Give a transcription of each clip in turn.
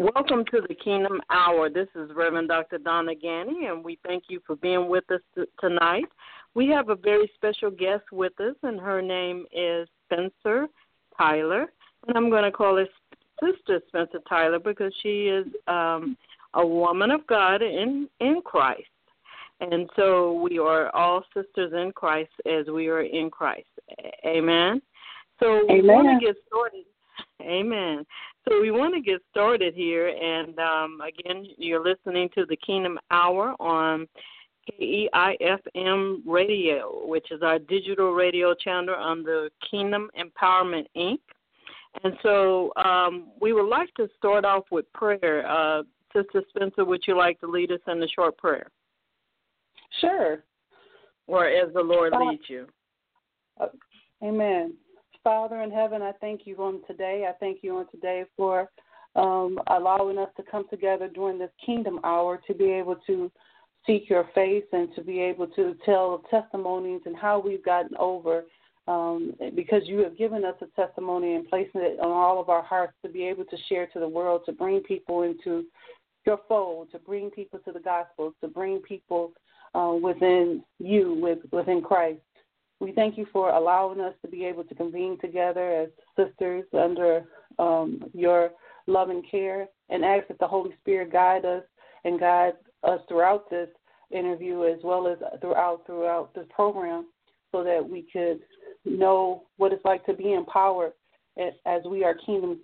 Welcome to the Kingdom Hour. This is Reverend Dr. Donna Ghanney, and we thank you for being with us t- tonight. We have a very special guest with us, and her name is Spencer Tyler. And I'm going to call her Sister Spencer Tyler because she is um, a woman of God in, in Christ. And so we are all sisters in Christ as we are in Christ. Amen. So we Amen. want to get started. Amen. So we want to get started here, and um, again, you're listening to the Kingdom Hour on KEIFM Radio, which is our digital radio channel under the Kingdom Empowerment Inc. And so um, we would like to start off with prayer. Uh, Sister Spencer, would you like to lead us in a short prayer, Sure. or as the Lord Uh, leads you? Amen. Father in heaven, I thank you on today. I thank you on today for um, allowing us to come together during this kingdom hour to be able to seek your face and to be able to tell testimonies and how we've gotten over. Um, because you have given us a testimony and placed it on all of our hearts to be able to share to the world, to bring people into your fold, to bring people to the gospel, to bring people uh, within you, with, within Christ. We thank you for allowing us to be able to convene together as sisters under um, your and care and ask that the Holy Spirit guide us and guide us throughout this interview as well as throughout throughout this program so that we could know what it's like to be empowered as, as we are kingdom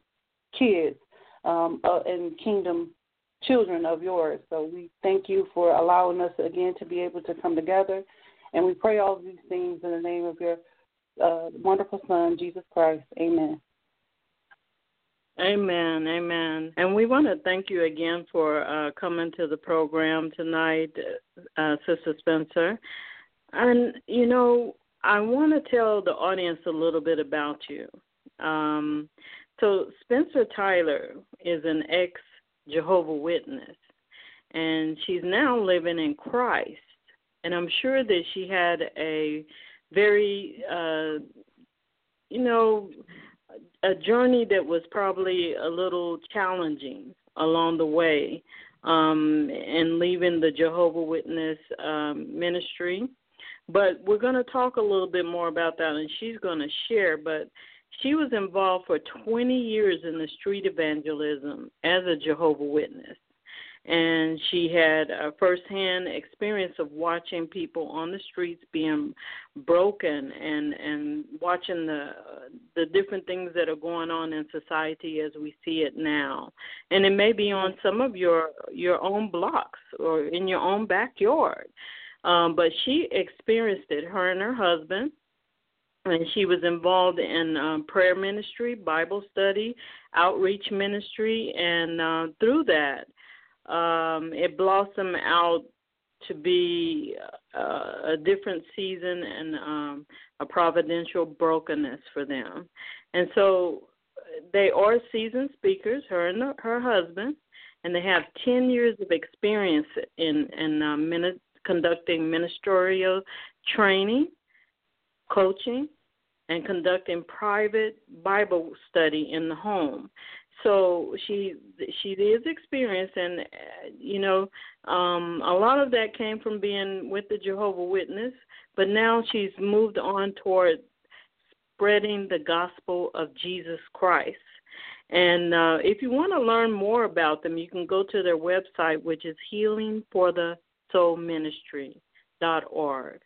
kids um, uh, and kingdom children of yours. So we thank you for allowing us again to be able to come together and we pray all these things in the name of your uh, wonderful Son, Jesus Christ. Amen. Amen, amen. And we want to thank you again for uh, coming to the program tonight, uh, Sister Spencer. And, you know, I want to tell the audience a little bit about you. Um, so, Spencer Tyler is an ex Jehovah Witness, and she's now living in Christ. And I'm sure that she had a very, uh, you know, a journey that was probably a little challenging along the way um, in leaving the Jehovah Witness um, ministry. But we're going to talk a little bit more about that, and she's going to share. But she was involved for 20 years in the street evangelism as a Jehovah Witness and she had a firsthand experience of watching people on the streets being broken and and watching the the different things that are going on in society as we see it now. And it may be on some of your your own blocks or in your own backyard. Um but she experienced it her and her husband. And she was involved in um, prayer ministry bible study outreach ministry and uh, through that um, it blossomed out to be uh, a different season and um, a providential brokenness for them. And so they are seasoned speakers, her and her husband, and they have 10 years of experience in, in uh, mini- conducting ministerial training, coaching, and conducting private Bible study in the home so she she is experienced and uh, you know um a lot of that came from being with the jehovah witness but now she's moved on toward spreading the gospel of jesus christ. And uh if you want to learn more about them you can go to their website which is healing for the soul ministry dot org.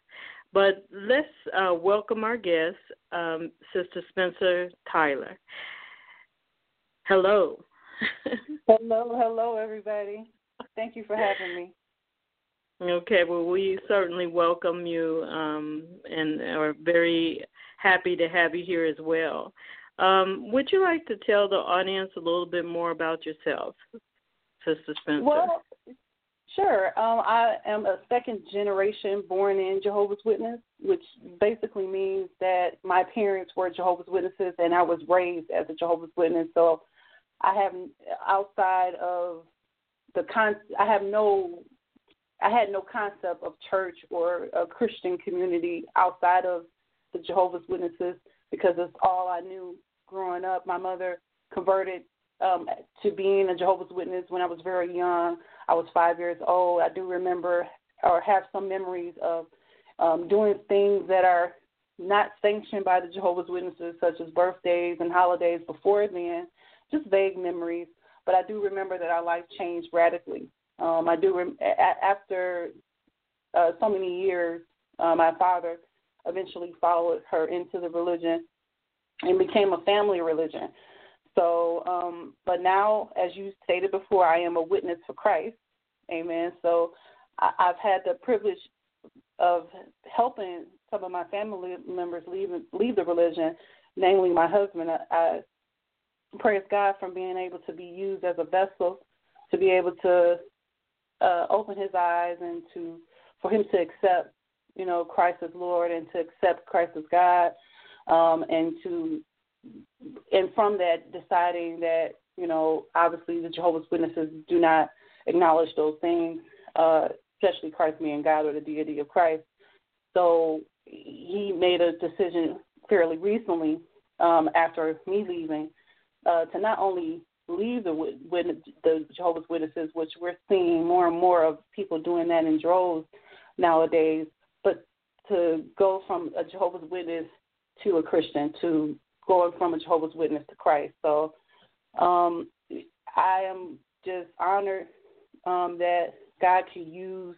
But let's uh, welcome our guest um, sister spencer tyler hello. hello, hello, everybody. Thank you for having me. Okay, well, we certainly welcome you um, and are very happy to have you here as well. Um, would you like to tell the audience a little bit more about yourself, Sister Spencer? Well, sure. Um, I am a second generation born in Jehovah's Witness, which basically means that my parents were Jehovah's Witnesses and I was raised as a Jehovah's Witness. So I have outside of the con, I have no I had no concept of church or a Christian community outside of the Jehovah's Witnesses because it's all I knew growing up. My mother converted um, to being a Jehovah's Witness when I was very young. I was five years old. I do remember or have some memories of um, doing things that are not sanctioned by the Jehovah's Witnesses, such as birthdays and holidays before then, just vague memories. But I do remember that our life changed radically. Um, I do rem- a- after uh, so many years, uh, my father eventually followed her into the religion and became a family religion. So, um, but now, as you stated before, I am a witness for Christ. Amen. So, I, I've had the privilege of helping some of my family members leave leave the religion, namely my husband. I, I praise God for being able to be used as a vessel to be able to uh, open his eyes and to for him to accept, you know, Christ as Lord and to accept Christ as God, um, and to and from that deciding that you know obviously the Jehovah's Witnesses do not acknowledge those things, uh, especially Christ being God or the deity of Christ. So he made a decision fairly recently um, after me leaving uh, to not only leave the the Jehovah's Witnesses, which we're seeing more and more of people doing that in droves nowadays, but to go from a Jehovah's Witness to a Christian, to going from a Jehovah's Witness to Christ. So um, I am just honored um, that God can use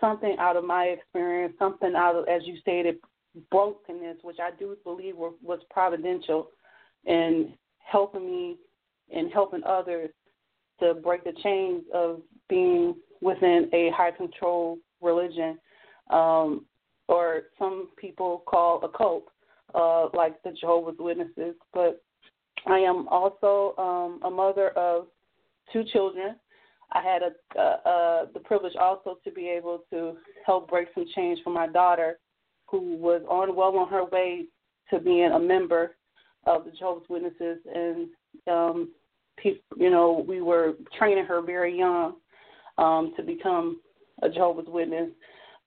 something out of my experience, something out of, as you stated, brokenness, which I do believe was providential in helping me and helping others to break the chains of being within a high control religion, um, or some people call a cult, uh, like the Jehovah's Witnesses. But I am also um, a mother of two children. I had a, uh, uh, the privilege also to be able to help break some change for my daughter, who was on well on her way to being a member of the Jehovah's Witnesses, and um, you know, we were training her very young um, to become a Jehovah's Witness,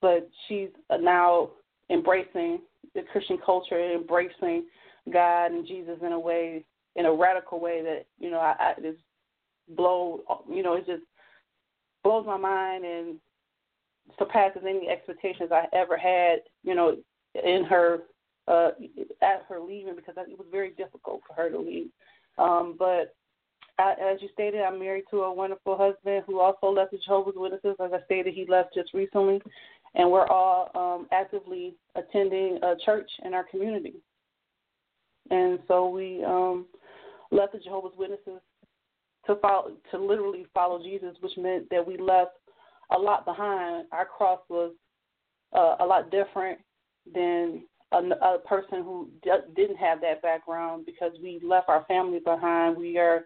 but she's now embracing the Christian culture, embracing God and Jesus in a way, in a radical way that you know, I, I just blow, you know, it just blows my mind and surpasses any expectations I ever had, you know, in her uh, at her leaving because it was very difficult for her to leave. Um, but as you stated, I'm married to a wonderful husband who also left the Jehovah's Witnesses. As I stated, he left just recently, and we're all um, actively attending a church in our community. And so we um, left the Jehovah's Witnesses to follow, to literally follow Jesus, which meant that we left a lot behind. Our cross was uh, a lot different than a, a person who d- didn't have that background because we left our family behind. We are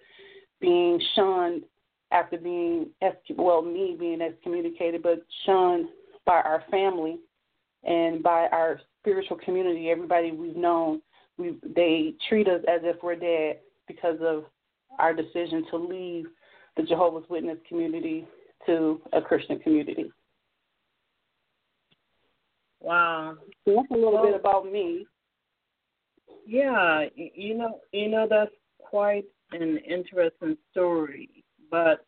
being shunned after being well, me being excommunicated, but shunned by our family and by our spiritual community. Everybody we've known, we they treat us as if we're dead because of our decision to leave the Jehovah's Witness community to a Christian community. Wow, so that's a little well, bit about me. Yeah, you know, you know that's quite an interesting story, but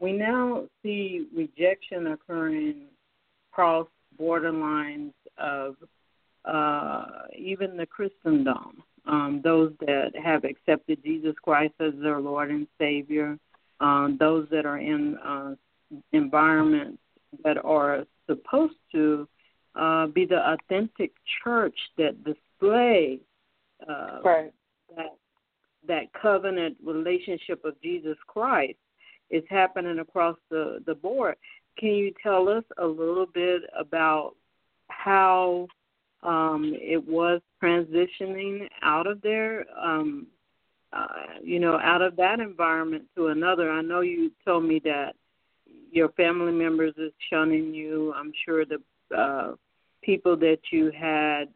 we now see rejection occurring across borderlines of uh, even the Christendom. Um, those that have accepted Jesus Christ as their Lord and Savior, um, those that are in uh, environments that are supposed to uh, be the authentic church that display uh, right. that that covenant relationship of Jesus Christ is happening across the the board. Can you tell us a little bit about how um, it was transitioning out of there? Um, uh, you know, out of that environment to another. I know you told me that your family members is shunning you. I'm sure the uh, people that you had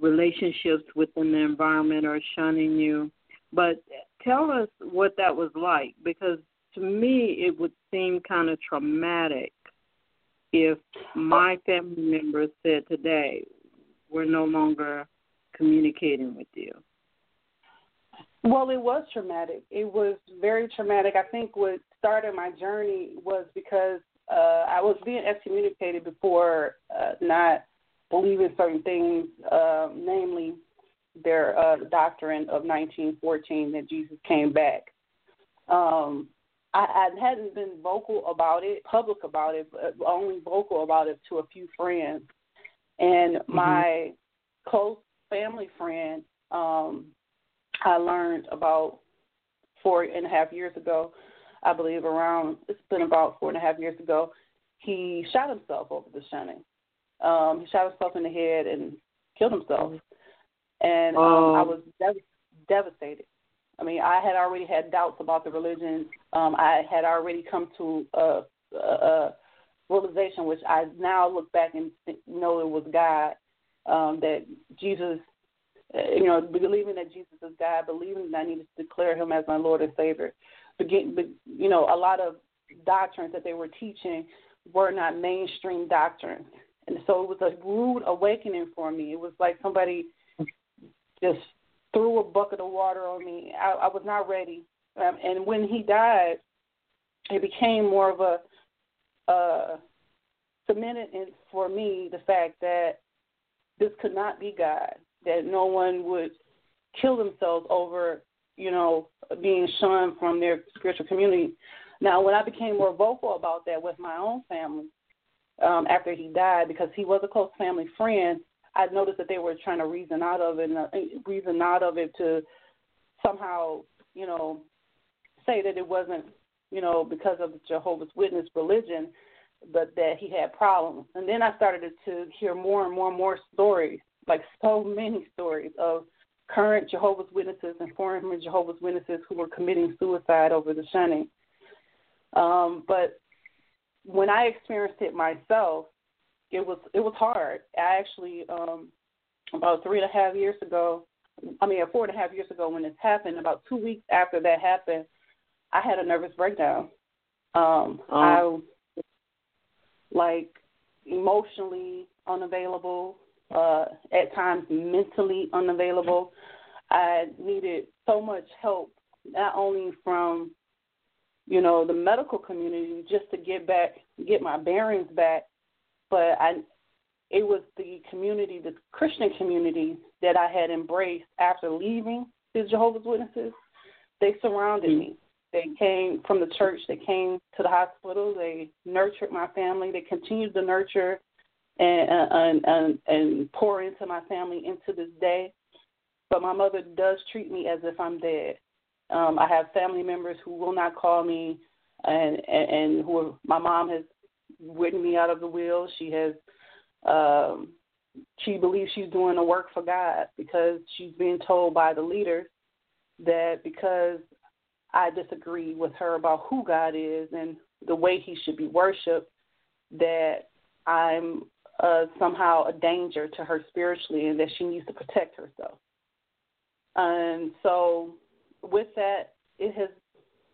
relationships within the environment are shunning you. But tell us what that was like because to me it would seem kind of traumatic if my family members said today we're no longer communicating with you. Well, it was traumatic. It was very traumatic. I think what started my journey was because uh, I was being excommunicated before uh, not believing certain things, uh, namely their uh, doctrine of 1914 that Jesus came back. Um, I, I hadn't been vocal about it, public about it, but only vocal about it to a few friends. And mm-hmm. my close family friend, um, I learned about four and a half years ago, I believe around, it's been about four and a half years ago, he shot himself over the shunning. Um, he shot himself in the head and killed himself. And um, I oh. was dev- devastated. I mean, I had already had doubts about the religion. Um, I had already come to a, a, a realization, which I now look back and know it was God, um, that Jesus uh, you know, believing that Jesus is God, believing that I need to declare Him as my Lord and Savior. Begin, you know, a lot of doctrines that they were teaching were not mainstream doctrines, and so it was a rude awakening for me. It was like somebody just threw a bucket of water on me. I, I was not ready, um, and when he died, it became more of a uh, cemented in, for me the fact that this could not be God that no one would kill themselves over, you know, being shunned from their spiritual community. Now, when I became more vocal about that with my own family um, after he died, because he was a close family friend, I noticed that they were trying to reason out of it, and, uh, reason out of it to somehow, you know, say that it wasn't, you know, because of the Jehovah's Witness religion, but that he had problems. And then I started to hear more and more and more stories like so many stories of current Jehovah's Witnesses and former Jehovah's Witnesses who were committing suicide over the shunning. Um, but when I experienced it myself, it was it was hard. I actually um, about three and a half years ago, I mean four and a half years ago when this happened, about two weeks after that happened, I had a nervous breakdown. Um, oh. I like emotionally unavailable uh, at times mentally unavailable. I needed so much help, not only from you know the medical community, just to get back, get my bearings back, but I, it was the community, the Christian community that I had embraced after leaving the Jehovah's Witnesses. They surrounded me. They came from the church. They came to the hospital. They nurtured my family. They continued to nurture and, and and and pour into my family into this day. But my mother does treat me as if I'm dead. Um, I have family members who will not call me, and and, and who are, my mom has written me out of the will. She has. Um, she believes she's doing the work for God because she's being told by the leaders that because I disagree with her about who God is and the way he should be worshiped, that I'm uh, somehow a danger to her spiritually and that she needs to protect herself. And so, with that, it has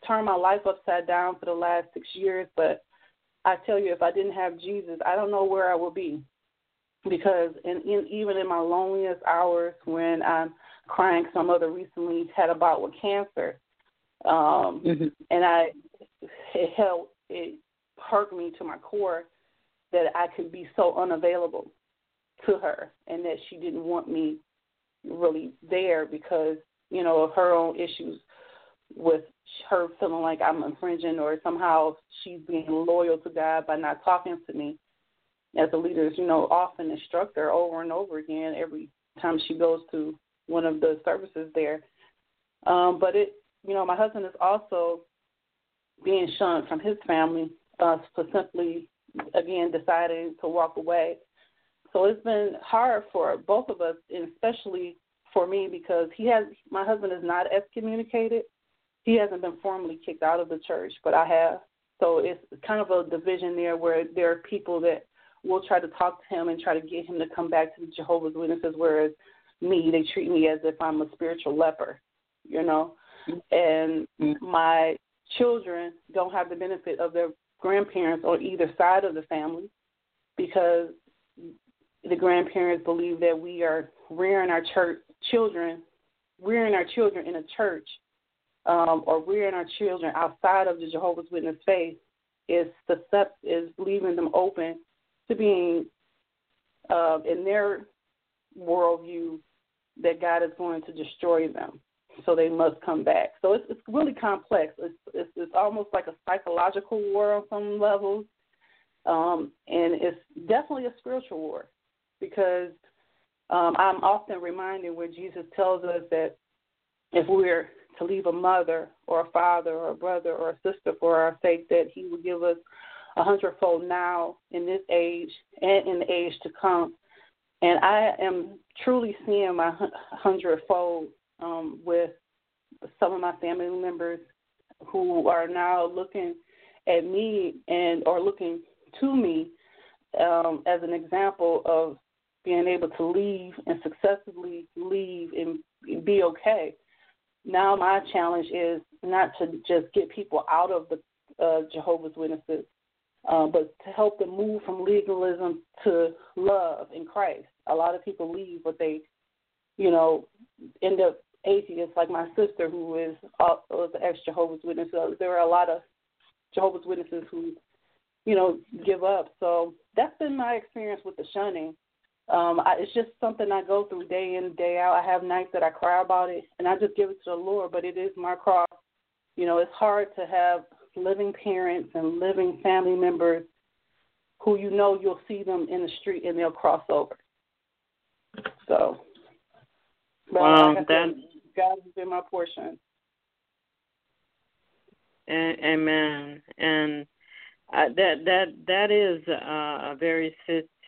turned my life upside down for the last six years. But I tell you, if I didn't have Jesus, I don't know where I would be. Because in, in even in my loneliest hours, when I'm crying, some mother recently had a bout with cancer, um, mm-hmm. and I it helped it hurt me to my core that I could be so unavailable to her and that she didn't want me really there because, you know, of her own issues with her feeling like I'm infringing or somehow she's being loyal to God by not talking to me. As the leaders, you know, often instruct her over and over again every time she goes to one of the services there Um, but it, you know, my husband is also being shunned from his family uh, simply, again, deciding to walk away. So it's been hard for both of us, and especially for me because he has my husband is not excommunicated. He hasn't been formally kicked out of the church, but I have. So it's kind of a division there where there are people that will try to talk to him and try to get him to come back to the Jehovah's Witnesses, whereas me, they treat me as if I'm a spiritual leper, you know. Mm-hmm. And mm-hmm. my children don't have the benefit of their grandparents on either side of the family because the grandparents believe that we are rearing our church children, rearing our children in a church, um, or rearing our children outside of the Jehovah's Witness faith is is leaving them open to being uh, in their worldview that God is going to destroy them. So they must come back. So it's, it's really complex. It's, it's, it's almost like a psychological war on some levels, um, and it's definitely a spiritual war because um, I'm often reminded where Jesus tells us that if we're to leave a mother or a father or a brother or a sister for our sake, that He will give us a hundredfold now in this age and in the age to come. And I am truly seeing my hundredfold um, with some of my family members who are now looking at me and or looking to me um, as an example of being able to leave and successfully leave and be okay. Now my challenge is not to just get people out of the uh, Jehovah's Witnesses, uh, but to help them move from legalism to love in Christ. A lot of people leave, but they, you know, end up atheists. Like my sister, who is uh, was an ex Jehovah's Witness. So there are a lot of Jehovah's Witnesses who, you know, give up. So that's been my experience with the shunning. Um, I, it's just something I go through day in day out. I have nights that I cry about it, and I just give it to the Lord. But it is my cross. You know, it's hard to have living parents and living family members who you know you'll see them in the street and they'll cross over. So, wow, like that God has been my portion. Amen. And uh, that that that is uh, a very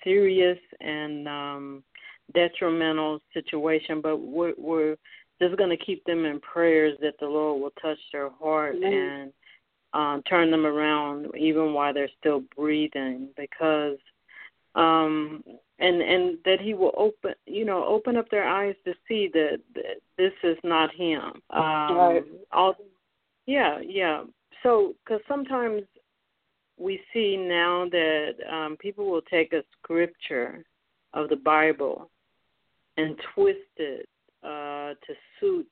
serious and um, detrimental situation. But we're, we're just going to keep them in prayers that the Lord will touch their heart and uh, turn them around even while they're still breathing, because um, and and that He will open you know open up their eyes to see that, that this is not Him. Um, right. All, yeah, yeah. So because sometimes we see now that um, people will take a scripture of the Bible and twist it uh, to suit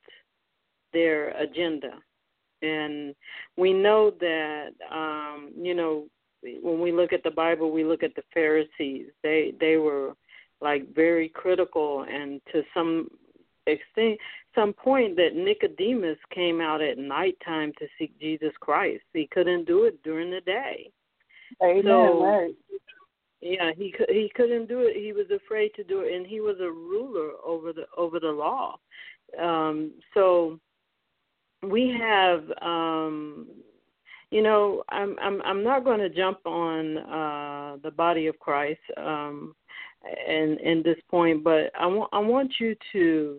their agenda. And we know that, um, you know, when we look at the Bible, we look at the Pharisees. They they were like very critical, and to some extent, some point that Nicodemus came out at nighttime to seek Jesus Christ. He couldn't do it during the day. Amen. So, right. Yeah, he he couldn't do it. He was afraid to do it, and he was a ruler over the over the law. Um, so we have, um, you know, I'm I'm I'm not going to jump on uh, the body of Christ um, and in this point, but I want I want you to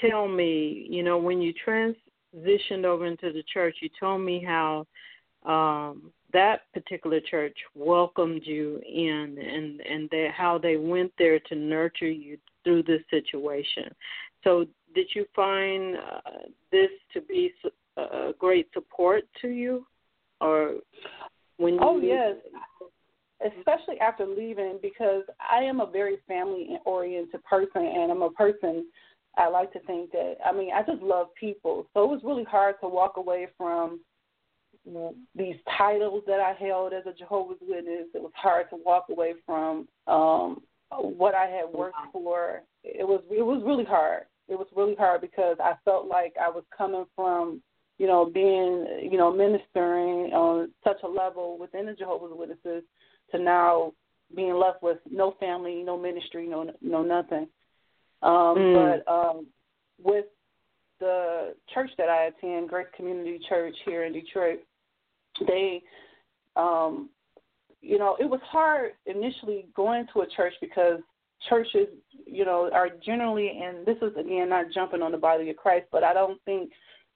tell me, you know, when you transitioned over into the church, you told me how um, that particular church welcomed you in and and they, how they went there to nurture you through this situation. So did you find uh, this to be a great support to you or when you Oh yes. Especially after leaving because I am a very family oriented person and I'm a person I like to think that I mean I just love people. So it was really hard to walk away from these titles that I held as a Jehovah's Witness. It was hard to walk away from um, what I had worked for. It was it was really hard. It was really hard because I felt like I was coming from you know being you know ministering on such a level within the Jehovah's Witnesses to now being left with no family, no ministry, no no nothing. Um, mm. But um, with the church that I attend, Grace Community Church here in Detroit, they, um, you know, it was hard initially going to a church because churches, you know, are generally, and this is again not jumping on the body of Christ, but I don't think,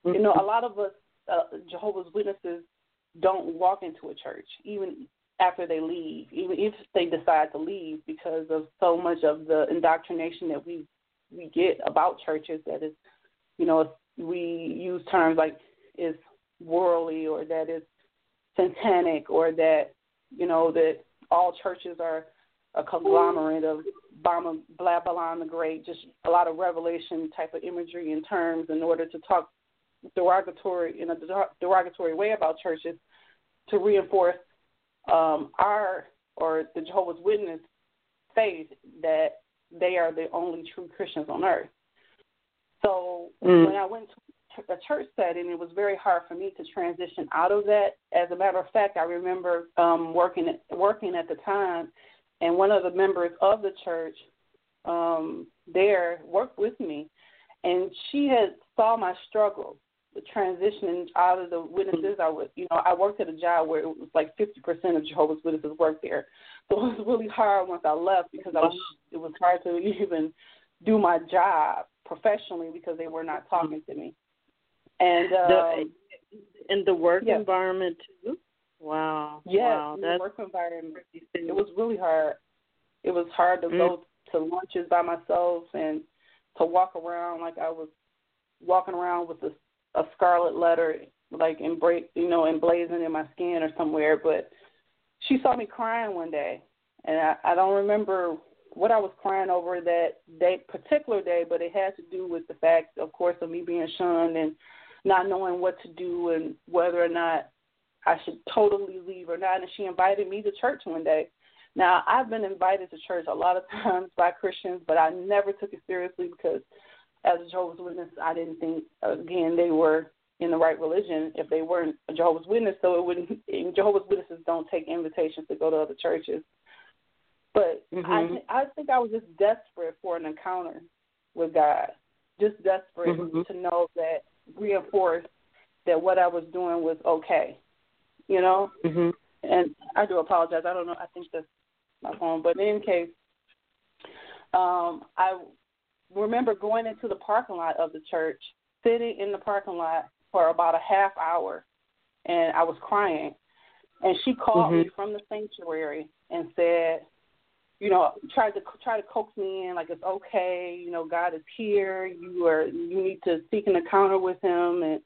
you know, a lot of us uh, Jehovah's Witnesses don't walk into a church even after they leave, even if they decide to leave, because of so much of the indoctrination that we we get about churches that is, you know, we use terms like is worldly or that is satanic or that you know that all churches are a conglomerate of Babylon the Great, just a lot of revelation type of imagery and terms in order to talk derogatory in a derogatory way about churches to reinforce um, our or the Jehovah's Witness faith that they are the only true Christians on earth. So mm. when I went to a church setting, it was very hard for me to transition out of that. As a matter of fact, I remember um, working at, working at the time, and one of the members of the church um, there worked with me, and she had saw my struggle transitioning out of the witnesses, I was, you know, I worked at a job where it was like 50% of Jehovah's Witnesses worked there. So it was really hard once I left because I was, it was hard to even do my job professionally because they were not talking to me. And um, the, in the work yeah. environment too. Wow. Yeah, wow. in the work environment, it was really hard. It was hard to mm. go to lunches by myself and to walk around like I was walking around with a a scarlet letter like embra- you know emblazoned in my skin or somewhere but she saw me crying one day. And I, I don't remember what I was crying over that day particular day but it had to do with the fact of course of me being shunned and not knowing what to do and whether or not I should totally leave or not. And she invited me to church one day. Now I've been invited to church a lot of times by Christians but I never took it seriously because as a Jehovah's Witness, I didn't think again they were in the right religion if they weren't a Jehovah's Witness. So it wouldn't. Jehovah's Witnesses don't take invitations to go to other churches. But mm-hmm. I I think I was just desperate for an encounter with God, just desperate mm-hmm. to know that reinforced that what I was doing was okay, you know. Mm-hmm. And I do apologize. I don't know. I think that's my phone. But in any case, um, I remember going into the parking lot of the church, sitting in the parking lot for about a half hour, and I was crying. And she called mm-hmm. me from the sanctuary and said, you know, tried to try to coax me in, like it's okay, you know, God is here. You are you need to seek an encounter with Him, and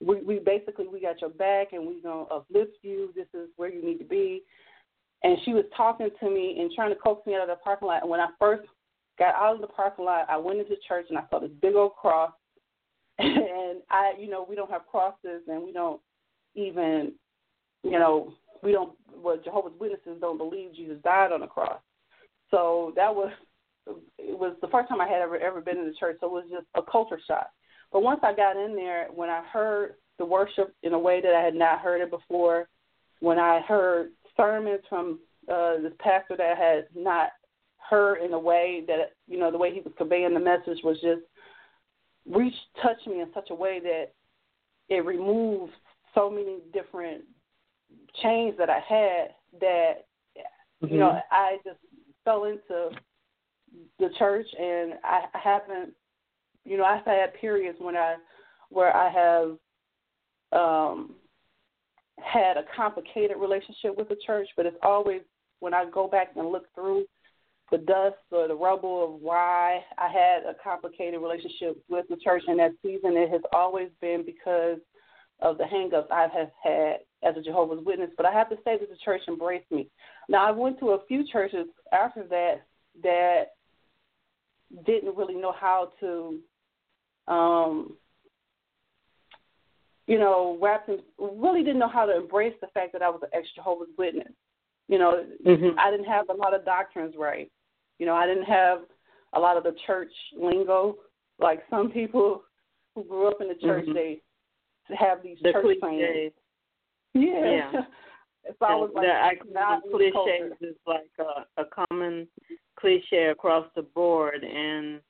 we we basically we got your back, and we're gonna uplift you. This is where you need to be. And she was talking to me and trying to coax me out of the parking lot. And when I first got out of the parking lot. I went into church and I saw this big old cross. and I, you know, we don't have crosses and we don't even, you know, we don't, well, Jehovah's Witnesses don't believe Jesus died on the cross. So that was, it was the first time I had ever, ever been in the church. So it was just a culture shock. But once I got in there, when I heard the worship in a way that I had not heard it before, when I heard sermons from uh, this pastor that I had not her in a way that you know the way he was conveying the message was just reached touched me in such a way that it removed so many different chains that I had that mm-hmm. you know. I just fell into the church and I, I haven't you know I've had periods when I where I have um had a complicated relationship with the church but it's always when I go back and look through the dust or the rubble of why I had a complicated relationship with the church in that season. It has always been because of the hangups I have had as a Jehovah's Witness. But I have to say that the church embraced me. Now I went to a few churches after that that didn't really know how to um you know, wrap them, really didn't know how to embrace the fact that I was an ex Jehovah's Witness. You know, mm-hmm. I didn't have a lot of doctrines right. You know, I didn't have a lot of the church lingo like some people who grew up in the church. Mm-hmm. They have these the church sayings. Yeah. yeah. If I was like, the, cliches is like a, a common cliche across the board, and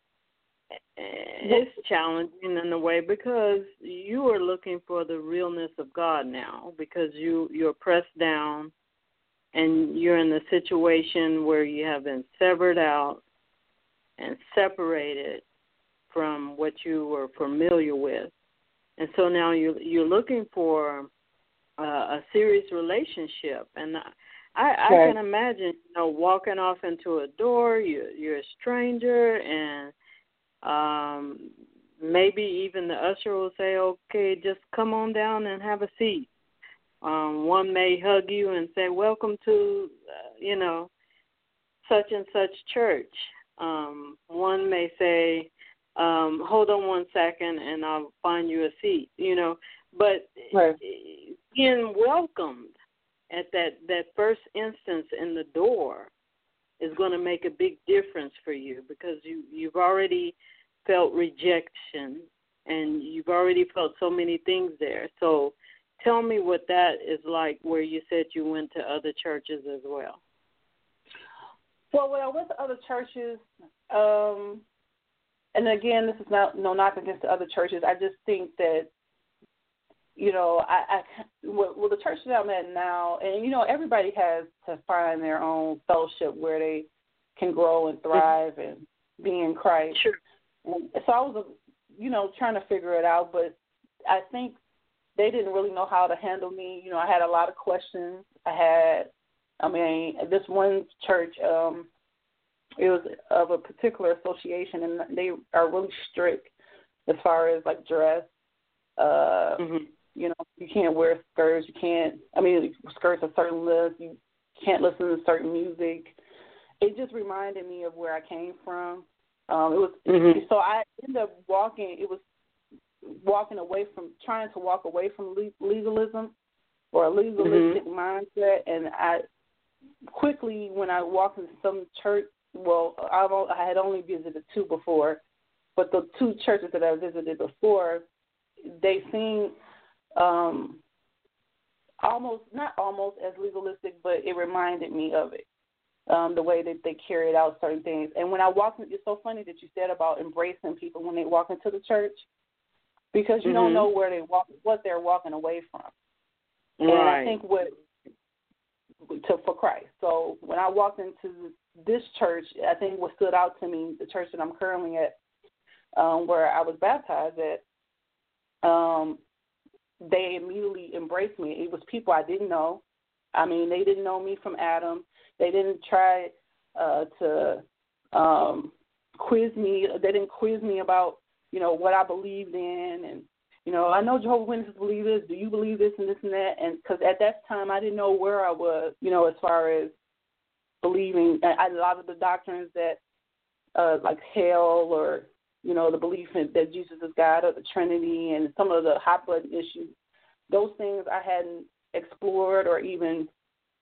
it's challenging in a way because you are looking for the realness of God now because you you're pressed down and you're in a situation where you have been severed out and separated from what you were familiar with. And so now you you're looking for uh, a serious relationship. And I, I can imagine, you know, walking off into a door, you you're a stranger and um maybe even the usher will say, Okay, just come on down and have a seat. Um, one may hug you and say, Welcome to uh, you know, such and such church. Um, one may say, um, hold on one second and I'll find you a seat, you know. But right. being welcomed at that that first instance in the door is going to make a big difference for you because you you've already felt rejection and you've already felt so many things there. So tell me what that is like where you said you went to other churches as well. Well, when I went to other churches, um, and again, this is not no knock against the other churches. I just think that you know, I, I well, well, the church that I'm at now, and you know, everybody has to find their own fellowship where they can grow and thrive and be in Christ. Sure. So I was, you know, trying to figure it out, but I think they didn't really know how to handle me. You know, I had a lot of questions. I had, I mean, this one church, um, it was of a particular association, and they are really strict as far as like dress. Uh, mm-hmm you know, you can't wear skirts. You can't. I mean, skirts are certain length. You can't listen to certain music. It just reminded me of where I came from. Um, it was mm-hmm. so I ended up walking. It was walking away from trying to walk away from legalism or a legalistic mm-hmm. mindset, and I quickly when I walked into some church. Well, I've, I had only visited two before, but the two churches that I visited before, they seemed um, almost not almost as legalistic, but it reminded me of it. Um, the way that they carried out certain things. And when I walked, in, it's so funny that you said about embracing people when they walk into the church, because you mm-hmm. don't know where they walk, what they're walking away from. Right. And I think what to for Christ. So when I walked into this church, I think what stood out to me, the church that I'm currently at, um, where I was baptized at, um, they immediately embraced me. It was people I didn't know. I mean, they didn't know me from Adam. They didn't try uh, to um, quiz me. They didn't quiz me about you know what I believed in, and you know I know Jehovah's Witnesses believe this. Do you believe this and this and that? And because at that time I didn't know where I was, you know, as far as believing. I, a lot of the doctrines that uh, like hell or you know, the belief in, that Jesus is God or the Trinity and some of the hot button issues, those things I hadn't explored or even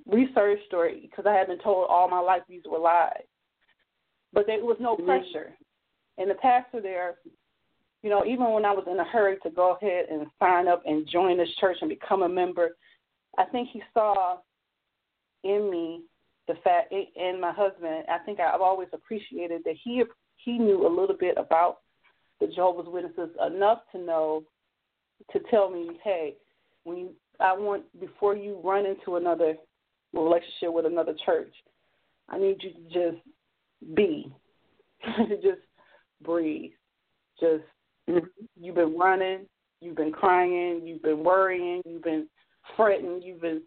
researched or because I had been told all my life these were lies. But there was no mm-hmm. pressure. And the pastor there, you know, even when I was in a hurry to go ahead and sign up and join this church and become a member, I think he saw in me the fact, and my husband, I think I've always appreciated that he he knew a little bit about the Jehovah's Witnesses enough to know to tell me, hey, when you, I want before you run into another relationship with another church, I need you to just be, just breathe, just mm-hmm. you've been running, you've been crying, you've been worrying, you've been fretting, you've been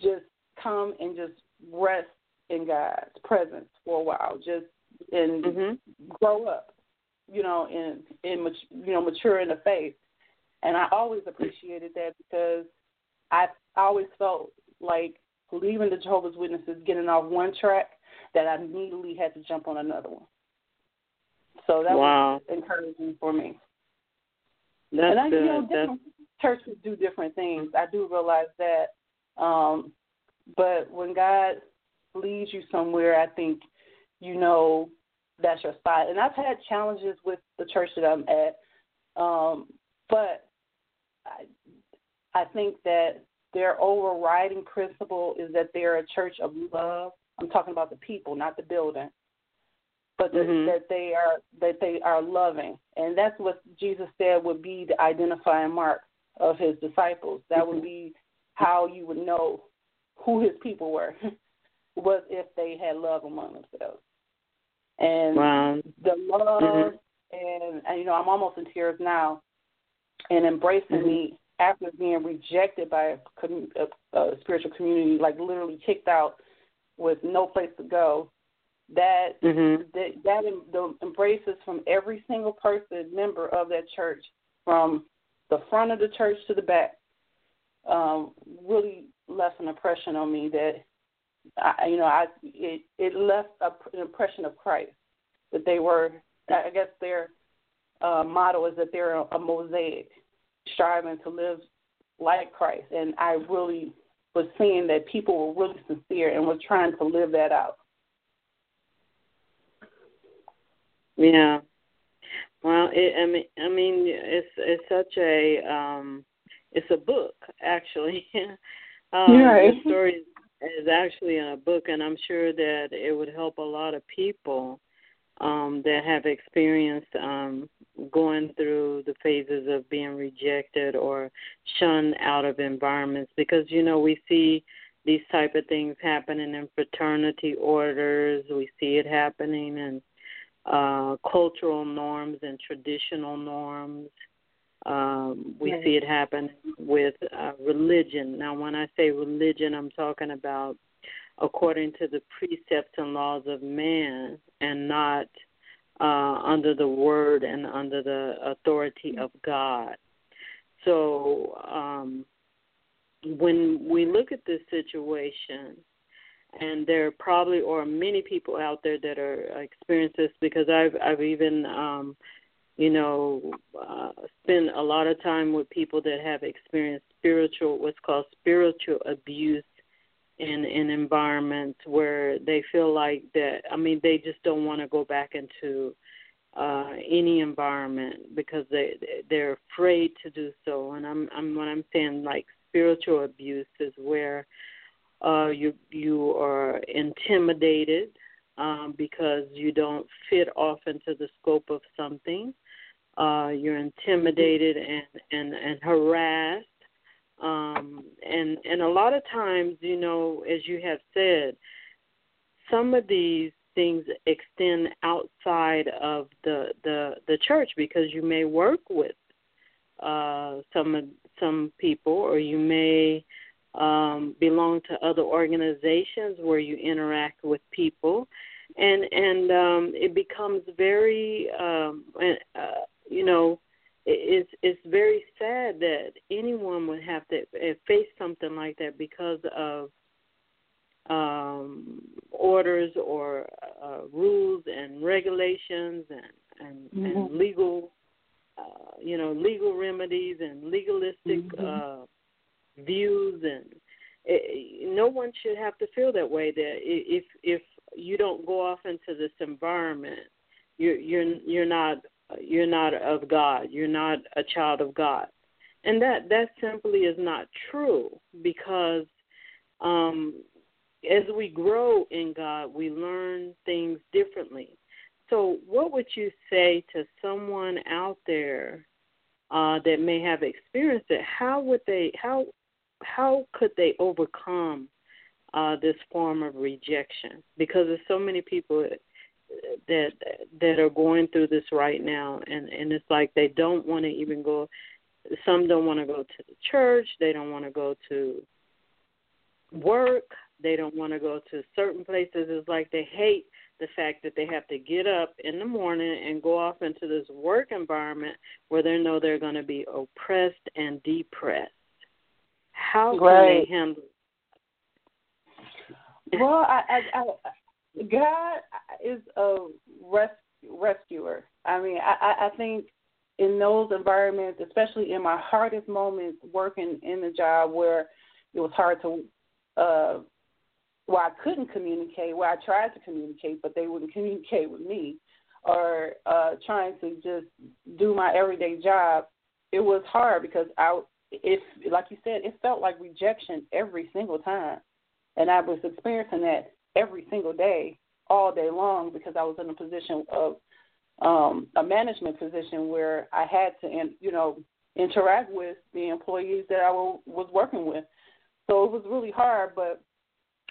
just come and just rest in God's presence for a while. Just and mm-hmm. grow up, you know, and and you know mature in the faith. And I always appreciated that because I always felt like leaving the Jehovah's Witnesses, getting off one track, that I immediately had to jump on another one. So that wow. was encouraging for me. That's and I, good. you know, different That's... churches do different things. I do realize that. Um, but when God leads you somewhere, I think you know that's your spot. And I've had challenges with the church that I'm at, um, but I, I think that their overriding principle is that they're a church of love. I'm talking about the people, not the building. But that, Mhm. that they are that they are loving, and that's what Jesus said would be the identifying mark of his disciples. That would be how you would know who his people were, was if they had love among themselves. And Wow. the love Mhm. and, and you know I'm almost in tears now, and embracing Mhm. me after being rejected by a, a, a spiritual community, like literally kicked out with no place to go. That Mhm. that, that the embraces from every single person member of that church, from the front of the church to the back, um, really left an impression on me that I, you know, I it it left a, an impression of Christ that they were. I guess their uh, motto is that they're a, a mosaic, striving to live like Christ, and I really was seeing that people were really sincere and were trying to live that out. Yeah. Well, it, I mean, I mean, it's it's such a um, it's a book actually. um, Right. The story is actually in a book, and I'm sure that it would help a lot of people um, that have experienced um, going through the phases of being rejected or shunned out of environments, because you know we see these type of things happening in fraternity orders. We see it happening in uh, cultural norms and traditional norms. Um, we see it happen with uh, religion. Now, when I say religion, I'm talking about according to the precepts and laws of man and not uh, under the word and under the authority of God. So, um, when we look at this situation, and there probably are many people out there that are experiencing this because I've I've even um, you know uh, spent a lot of time with people that have experienced spiritual what's called spiritual abuse in in environments where they feel like that I mean they just don't want to go back into uh any environment because they they're afraid to do so. And I'm I'm when I'm saying like spiritual abuse is where uh you you are intimidated um because you don't fit off into the scope of something. Uh you're intimidated and and and harassed. Um and and a lot of times you know as you have said some of these things extend outside of the the the church because you may work with uh some some people or you may um belong to other organizations where you interact with people and and um it becomes very um uh, you know it's it's very sad that anyone would have to uh, face something like that because of um orders or uh, rules and regulations and and, Mhm. and legal uh you know legal remedies and legalistic Mhm. uh views and it, no one should have to feel that way that if if you don't go off into this environment you're you're you're not you're not of God. You're not a child of God. And that that simply is not true because um as we grow in God we learn things differently. So what would you say to someone out there uh that may have experienced it? How would they how how could they overcome uh, this form of rejection? Because there's so many people that that are going through this right now, and and it's like they don't want to even go. Some don't want to go to the church. They don't want to go to work. They don't want to go to certain places. It's like they hate the fact that they have to get up in the morning and go off into this work environment where they know they're going to be oppressed and depressed. How can Right. they handle? Well, I, I, I, God is a res, rescuer. I mean, I, I I think in those environments, especially in my hardest moments working in the job where it was hard to, uh, where I couldn't communicate, where I tried to communicate, but they wouldn't communicate with me, or uh, trying to just do my everyday job, it was hard because I, if like you said, it felt like rejection every single time and I was experiencing that every single day. all day long because I was in a position of um, a management position where I had to, you know, interact with the employees that I was working with. So it was really hard, but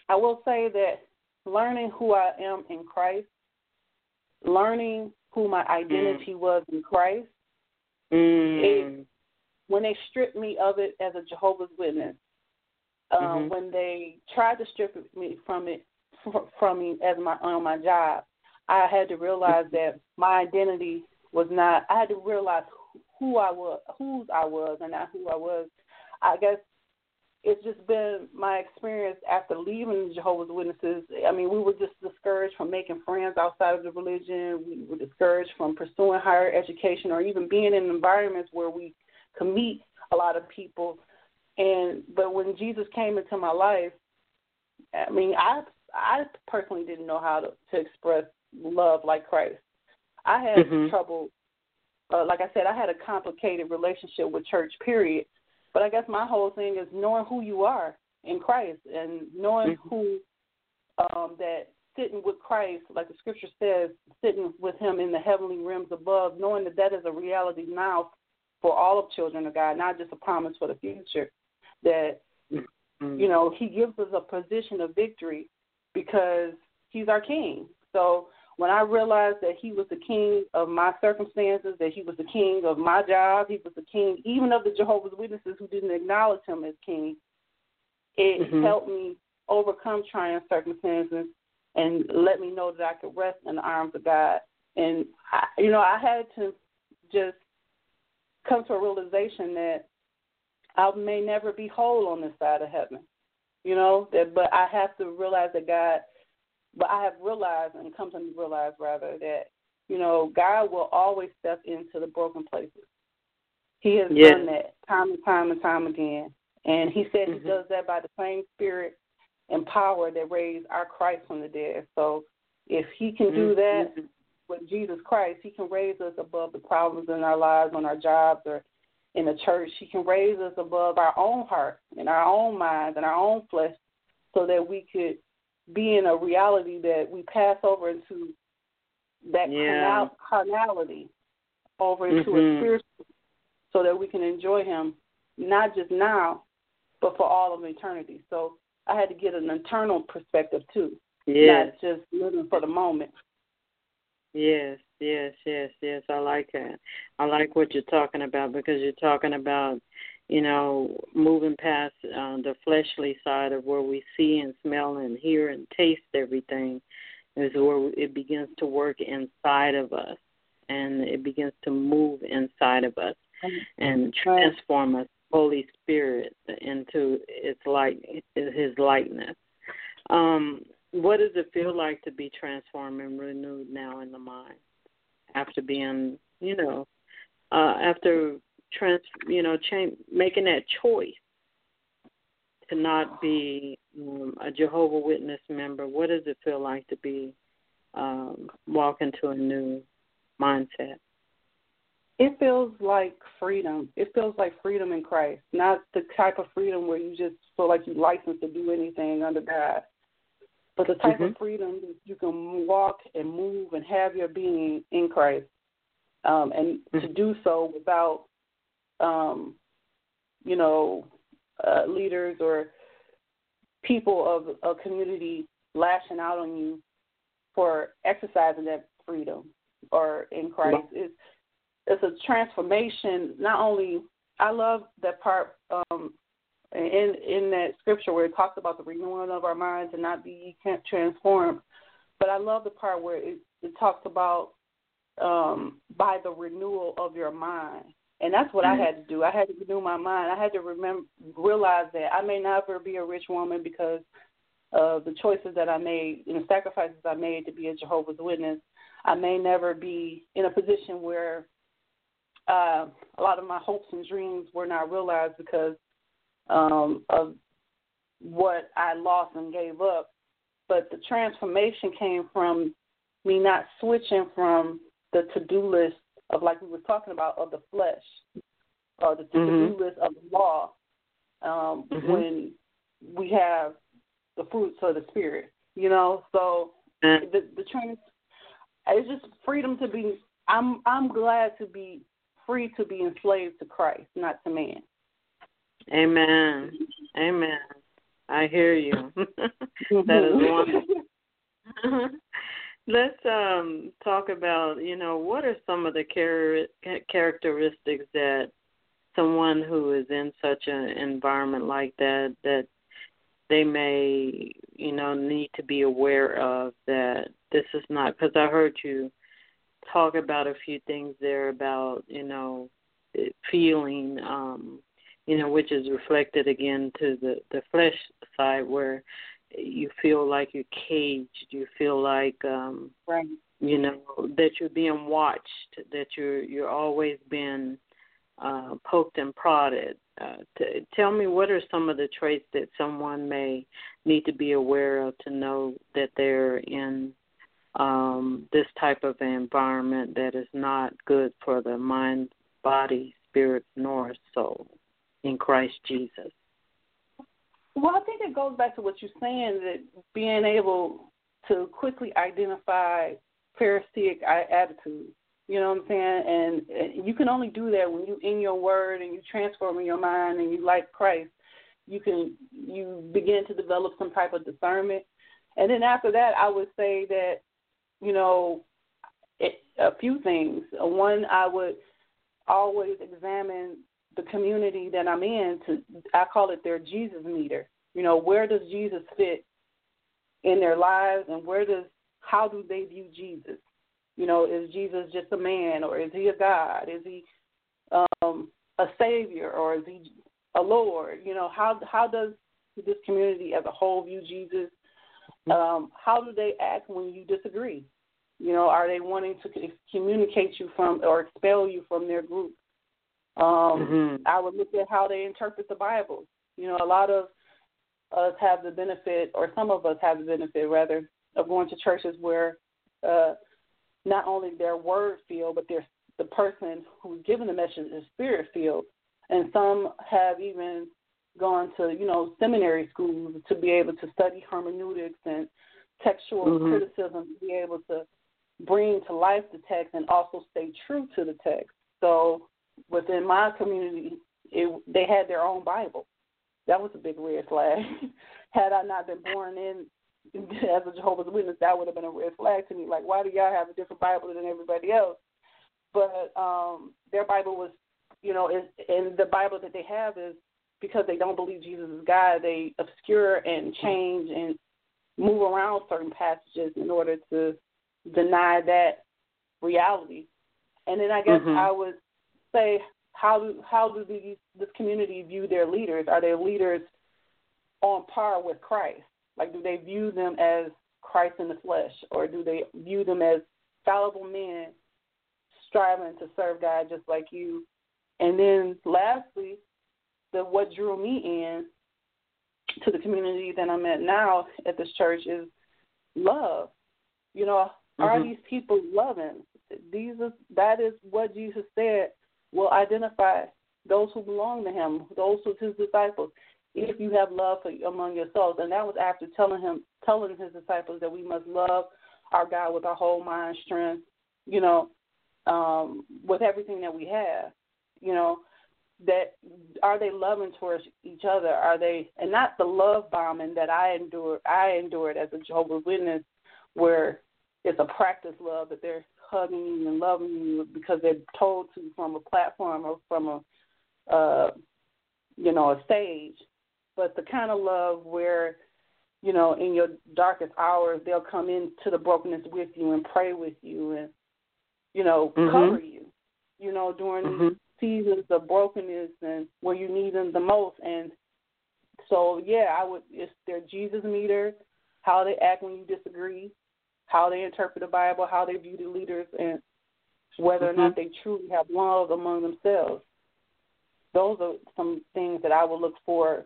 I will say that learning who I am in Christ, learning who my identity mm. was in Christ, mm. it, when they stripped me of it as a Jehovah's Witness, um, mm-hmm. when they tried to strip me from it from me as my on my job, I had to realize that my identity was not. I had to realize who I was, whose I was, and not who I was. I guess it's just been my experience after leaving the Jehovah's Witnesses. I mean, we were just discouraged from making friends outside of the religion. We were discouraged from pursuing higher education or even being in environments where we could meet a lot of people. And but when Jesus came into my life, I mean, I I personally didn't know how to, to express love like Christ. I had mm-hmm. trouble. Uh, like I said, I had a complicated relationship with church. Period. But I guess my whole thing is knowing who you are in Christ and knowing mm-hmm. who um, that sitting with Christ, like the scripture says, sitting with Him in the heavenly realms above, knowing that that is a reality now for all of children of God, not just a promise for the future. That mm-hmm. you know He gives us a position of victory because He's our King. So when I realized that he was the king of my circumstances, that he was the king of my job, he was the king even of the Jehovah's Witnesses who didn't acknowledge him as king, it mm-hmm. helped me overcome trying circumstances and let me know that I could rest in the arms of God. And I, you know, I had to just come to a realization that I may never be whole on this side of heaven. You know, that but I have to realize that God but I have realized and come to realize rather that you know God will always step into the broken places. He has yes. done that time and time and time again, and He said mm-hmm. He does that by the same Spirit and power that raised our Christ from the dead. So if He can mm-hmm. do that with Jesus Christ, He can raise us above the problems in our lives, on our jobs, or in the church. He can raise us above our own heart and our own minds and our own flesh, so that we could be in a reality that we pass over into that yeah. carnality over into mm-hmm. a spiritual so that we can enjoy him not just now but for all of eternity. So I had to get an internal perspective too. Yes. Not just living for the moment. Yes, yes, yes, yes. I like that. I like what you're talking about because you're talking about you know, moving past uh, the fleshly side of where we see and smell and hear and taste everything is where it begins to work inside of us and it begins to move inside of us and transform us holy spirit into its light his likeness um what does it feel like to be transformed and renewed now mind after being you know uh after trans, you know, change, making that choice to not be um, a Jehovah Witness member. What does it feel like to be um, walk into a new mindset? It feels like freedom. It feels like freedom in Christ, not the type of freedom where you just feel like you're licensed to do anything under God, but the type mm-hmm. of freedom that you can walk and move and have your being in Christ, um, and mm-hmm. to do so without um, you know, uh, leaders or people of a community lashing out on you for exercising that freedom or in Christ. It's it's a transformation. Not only I love that part um, in in that scripture where it talks about the renewing of our minds and not be transformed, but I love the part where it, it talks about um, by the renewal of your mind. And that's what mm-hmm. I had to do. I had to renew my mind. I had to remember, realize that I may never be a rich woman because of the choices that I made and the sacrifices I made to be a Jehovah's Witness. I may never be in a position where uh, a lot of my hopes and dreams were not realized because um, of what I lost and gave up. But the transformation came from me not switching from the to do list of like we were talking about of the flesh or the mm-hmm. to-do list of the law um, mm-hmm. when we have the fruits of the spirit. You know, so the the trans it's just freedom to be I'm I'm glad to be free to be enslaved to Christ, not to man. Amen. Amen. I hear you. that is wonderful. Let's um talk about, you know, what are some of the char- characteristics that someone who is in such an environment like that that they may, you know, need to be aware of that this is not because I heard you talk about a few things there about, you know, feeling um you know, which is reflected again to the the flesh side where you feel like you're caged, you feel like um right. you know that you're being watched, that you're you're always being uh, poked and prodded. Uh, to, tell me what are some of the traits that someone may need to be aware of to know that they're in um, this type of environment that is not good for the mind, body, spirit, nor soul in Christ Jesus. Well, I think it goes back to what you're saying that being able to quickly identify parasitic attitudes. You know what I'm saying? And you can only do that when you in your word and you transform in your mind and you like Christ. You can you begin to develop some type of discernment. And then after that, I would say that you know it, a few things. One, I would always examine the community that I'm in to I call it their Jesus meter. You know, where does Jesus fit in their lives and where does how do they view Jesus? You know, is Jesus just a man or is he a God? Is he um a savior or is he a Lord? You know, how how does this community as a whole view Jesus? Um, how do they act when you disagree? You know, are they wanting to communicate you from or expel you from their group? Um, mm-hmm. I would look at how they interpret the Bible. You know, a lot of us have the benefit, or some of us have the benefit, rather, of going to churches where uh, not only their word feel, but their the person who's given the message is spirit filled. And some have even gone to, you know, seminary schools to be able to study hermeneutics and textual mm-hmm. criticism to be able to bring to life the text and also stay true to the text. So within my community, it, they had their own Bible. That was a big red flag. had I not been born in as a Jehovah's Witness, that would have been a red flag to me. Like, why do y'all have a different Bible than everybody else? But um their Bible was, you know, is, and the Bible that they have is because they don't believe Jesus is God. They obscure and change and move around certain passages in order to deny that reality. And then I guess mm-hmm. I would say how do how do these this community view their leaders? Are their leaders on par with Christ? Like do they view them as Christ in the flesh, or do they view them as fallible men striving to serve God just like you? And then lastly, the what drew me in to the community that I'm at now at this church is love. You know, mm-hmm. are these people loving? These are, that is what Jesus said will identify those who belong to him, those who his disciples, if you have love for, among yourselves. And that was after telling him, telling his disciples that we must love our God with our whole mind, strength, you know, um, with everything that we have, you know, that are they loving towards each other? Are they, and not the love bombing that I endured, I endured as a Jehovah's Witness, where it's a practice love that they're hugging you and loving you because they're told to from a platform or from a uh you know a stage but the kind of love where you know in your darkest hours they'll come into the brokenness with you and pray with you and you know mm-hmm. cover you you know during mm-hmm. seasons of brokenness and where you need them the most and so yeah i would it's their jesus meter how they act when you disagree how they interpret the Bible, how they view the leaders, and whether mm-hmm. or not mm-hmm. they truly have love among themselves. Those are some things that I will look for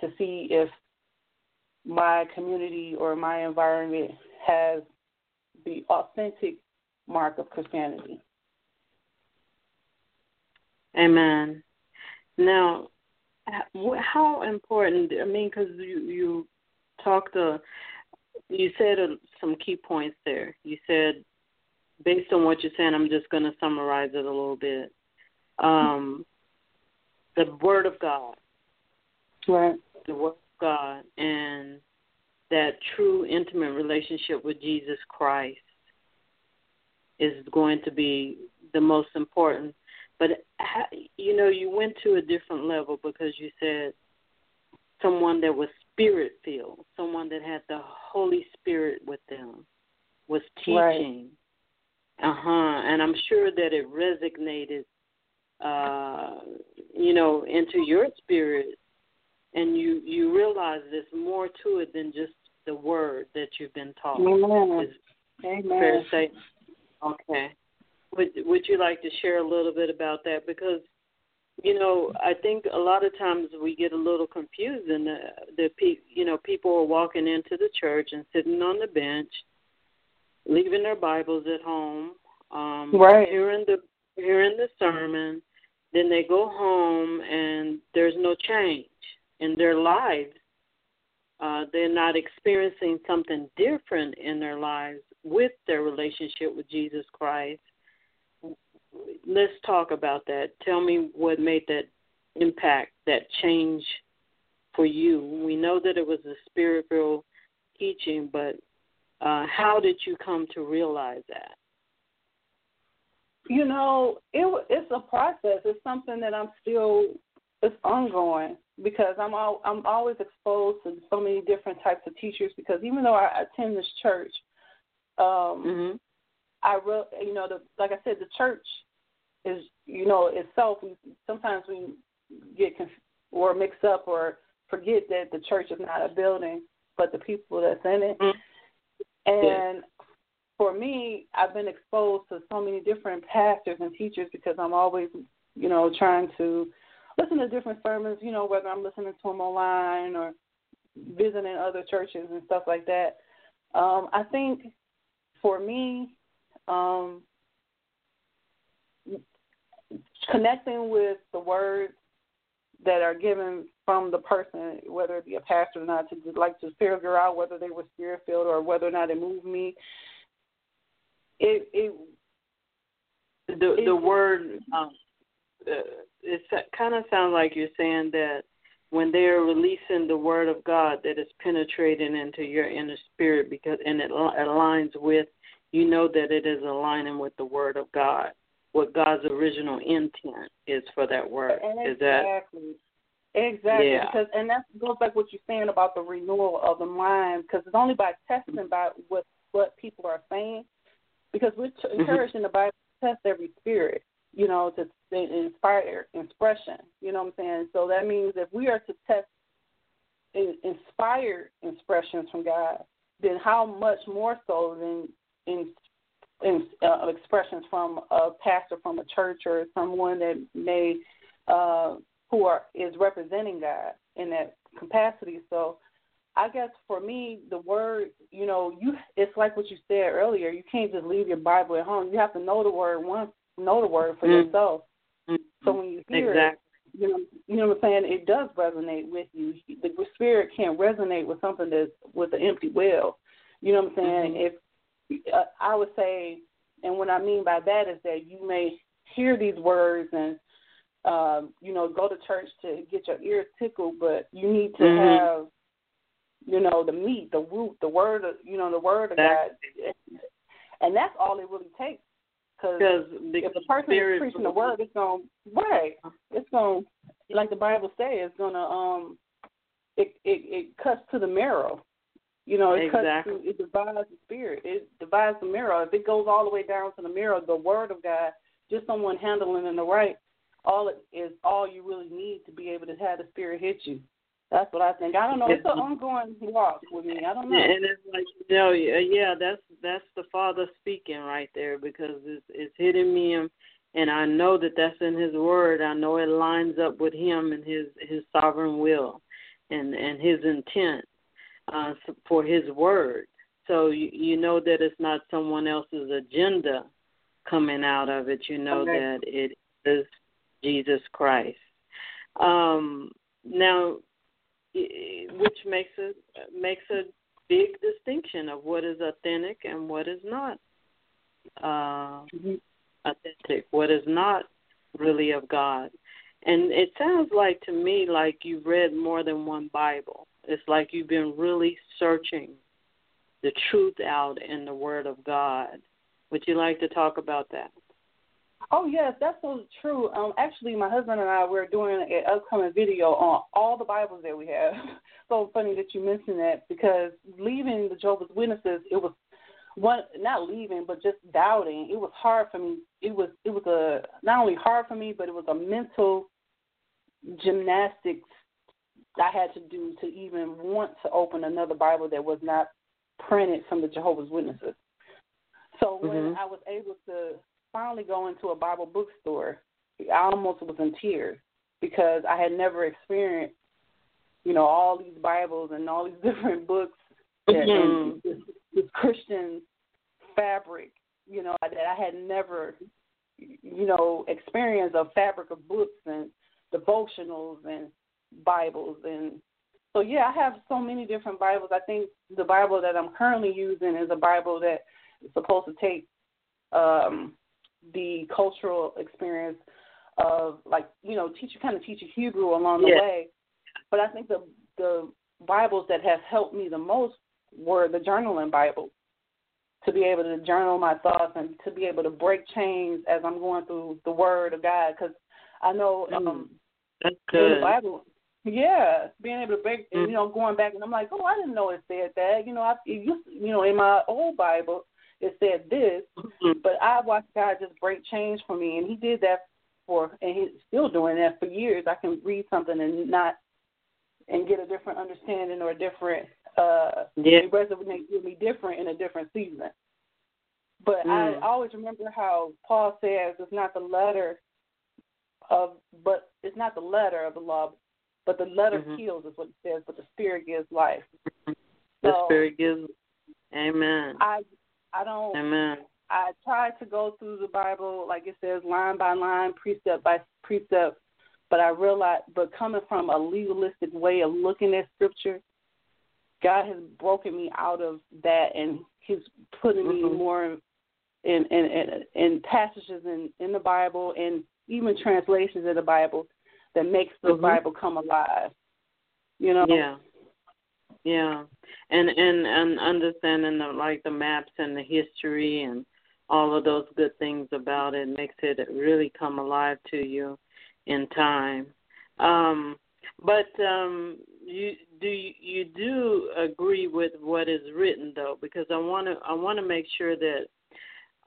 to see if my community or my environment has the authentic mark of Christianity. Amen. Now, how important? I mean, because you you talked uh, you said uh, some key points there. You said, based on what you're saying, I'm just going to summarize it a little bit. Um, the Word of God. Right. The Word of God and that true intimate relationship with Jesus Christ is going to be the most important. But you know, you went to a different level because you said someone that was spirit filled, someone that had the Holy Spirit with them, was teaching. Right. Uh huh. And I'm sure that it resonated, uh, you know, into your spirit, and you you realize there's more to it than just the word that you've been taught. Amen. Is Amen. Fair statement. Okay. Would Would you like to share a little bit about that? Because you know, I think a lot of times we get a little confused, and the, the pe- you know people are walking into the church and sitting on the bench, leaving their Bibles at home, um, right. hearing the hearing the sermon, then they go home and there's no change in their lives. Uh, they're not experiencing something different in their lives with their relationship with Jesus Christ let's talk about that. Tell me what made that impact, that change for you. We know that it was a spiritual teaching, but uh, how did you come to realize that? You know, it it's a process. It's something that I'm still it's ongoing because I'm all, I'm always exposed to so many different types of teachers. Because even though I attend this church, um, mm-hmm. I re- you know the like I said the church is you know itself. We sometimes we get conf- or mix up or forget that the church is not a building, but the people that's in it. Mm-hmm. And yeah. for me, I've been exposed to so many different pastors and teachers because I'm always, you know, trying to listen to different sermons. You know, whether I'm listening to them online or visiting other churches and stuff like that. Um, I think for me, um, connecting with the words that are given from the person, whether it be a pastor or not, to like to figure out whether they were spirit filled or whether or not it moved me. It it the it, the word um, uh, it kind of sounds like you're saying that when they're releasing the word of God, that is penetrating into your inner spirit because and it aligns with you know that it is aligning with the word of God what God's original intent is for that word. Exactly. Is that exactly? Yeah. Because and that goes back what you're saying about the renewal of the mind. Because it's only by testing by what what people are saying. Because we're mm-hmm. encouraged in the Bible to test every spirit. You know, to inspire expression. You know what I'm saying? So that means if we are to test inspired expressions from God, then how much more so than in in, uh, expressions from a pastor from a church or someone that may uh, who are is representing God in that capacity. So I guess for me, the word, you know, you it's like what you said earlier. You can't just leave your Bible at home. You have to know the word once, know the word for mm. yourself. Mm. So when you hear exactly. it, you know, you know what I'm saying. It does resonate with you. The spirit can't resonate with something that's with an empty well. You know what I'm saying? Mm-hmm. If I would say, and what I mean by that is that you may hear these words and um, you know go to church to get your ears tickled, but you need to mm-hmm. have you know the meat, the root, the word of you know the word of God, and that's all it really takes. Cause if the person is preaching the word, it's going to, right. It's gonna like the Bible says, it's going to um, it, it it cuts to the marrow. You know, it exactly. cuts through, it divides the spirit. It divides the mirror. If it goes all the way down to the mirror, the word of God, just someone handling in the right, all it is all you really need to be able to have the spirit hit you. That's what I think. I don't know. It's an ongoing walk with me. I don't know. And it's like you know, yeah, that's that's the Father speaking right there because it's it's hitting me, and, and I know that that's in His Word. I know it lines up with Him and His His sovereign will, and and His intent uh, for His word. So you, you know that it's not someone else's agenda coming out of it. You know okay. that it is Jesus Christ. Um, now, which makes a makes a big distinction of what is authentic and what is not uh, mm-hmm. authentic, what is not really of God. And it sounds like to me like you've read more than one Bible. It's like you've been really searching the truth out in the Word of God. Would you like to talk about that? Oh yes, that's so true. Um, actually, my husband and I we're doing an upcoming video on all the Bibles that we have. so funny that you mentioned that because leaving the Jehovah's Witnesses, it was one not leaving but just doubting. It was hard for me. It was it was a not only hard for me, but it was a mental gymnastics I had to do to even want to open another Bible that was not printed from the Jehovah's Witnesses. So when mm-hmm. I was able to finally go into a Bible bookstore, I almost was in tears because I had never experienced, you know, all these Bibles and all these different books mm-hmm. and this, this Christian fabric, you know, that I had never, you know, experienced a fabric of books and devotionals and Bibles and so yeah, I have so many different Bibles. I think the Bible that I'm currently using is a Bible that is supposed to take um the cultural experience of like you know teach you kind of teach you Hebrew along the yeah. way. But I think the the Bibles that have helped me the most were the journaling Bible to be able to journal my thoughts and to be able to break chains as I'm going through the Word of God because I know mm, um, that's good. in the Bible. Yeah, being able to break, mm. you know, going back and I'm like, oh, I didn't know it said that. You know, I it used, you know, in my old Bible, it said this, mm-hmm. but I watched God just break change for me, and He did that for, and He's still doing that for years. I can read something and not, and get a different understanding or a different, uh, yeah, resonate with me different in a different season. But mm. I always remember how Paul says it's not the letter of, but it's not the letter of the law, but the letter mm-hmm. kills is what it says, but the spirit gives life. Mm-hmm. The so spirit gives. Amen. I I don't. Amen. I try to go through the Bible, like it says, line by line, precept by precept. But I realize, but coming from a legalistic way of looking at Scripture, God has broken me out of that, and He's putting mm-hmm. me more in in, in in passages in in the Bible and even translations of the Bible that makes the mm-hmm. Bible come alive. You know. Yeah. Yeah, and and and understanding the like the maps and the history and all of those good things about it makes it really come alive to you in time. Um, but um, you do you, you do agree with what is written though, because I want to I want to make sure that